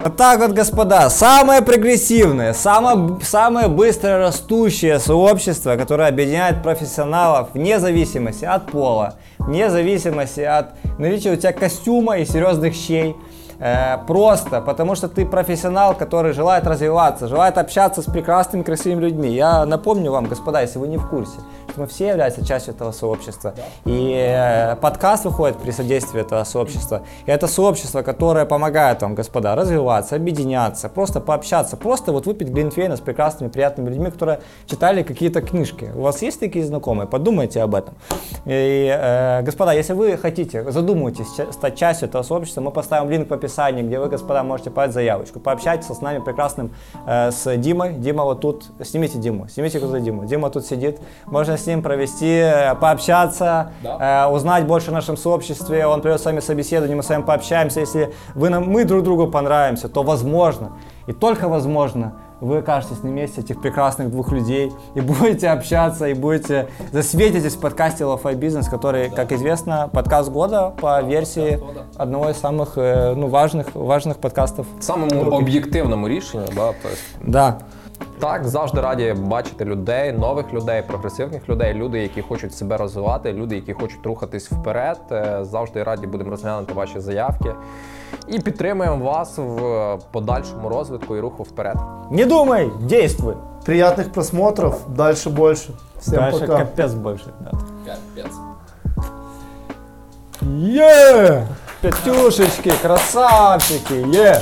S3: Вот так вот, господа, самое прогрессивное, самое, самое быстро растущее сообщество, которое объединяет профессионалов вне зависимости от пола, вне зависимости от наличия у тебя костюма и серьезных щей. Э, просто потому что ты профессионал, который желает развиваться, желает общаться с прекрасными, красивыми людьми. Я напомню вам, господа, если вы не в курсе, что мы все являемся частью этого сообщества. И э, подкаст выходит при содействии этого сообщества. И это сообщество, которое помогает вам, господа, развиваться, объединяться, просто пообщаться, просто вот выпить глинтвейна с прекрасными, приятными людьми, которые читали какие-то книжки. У вас есть такие знакомые? Подумайте об этом. И, э, господа, если вы хотите, задумывайтесь ча- стать частью этого сообщества, мы поставим линк в описании, где вы, господа, можете подать заявочку, пообщайтесь с нами прекрасным, э, с Димой. Дима вот тут, снимите Диму, снимите куда Диму. Дима тут сидит, можно с ним провести, э, пообщаться, э, узнать больше о нашем сообществе, он придет с вами собеседование, мы с вами пообщаемся, если вы нам, мы друг другу понравимся, то возможно, и только возможно, вы окажетесь на месте этих прекрасных двух людей и будете общаться, и будете засветитесь в подкасте Лофай Бизнес, который, как известно, подкаст года по версии одного из самых э, ну, важных, важных подкастов.
S1: Самому об'єктивному рішенню, да, тобто,
S3: Да.
S1: Так, завжди раді бачити людей, нових людей, прогресивних людей, люди, які хочуть себе розвивати, люди, які хочуть рухатись вперед. Е, Завжди раді будемо розглянути ваші заявки і підтримуємо вас в подальшому розвитку і руху вперед.
S3: Не думай, действуй.
S2: Приятных просмотров, дальше больше. Всем
S3: Дальше
S2: пока.
S3: капец больше. Да.
S1: Капець.
S3: Е! Пятюшечки, красавчики, е!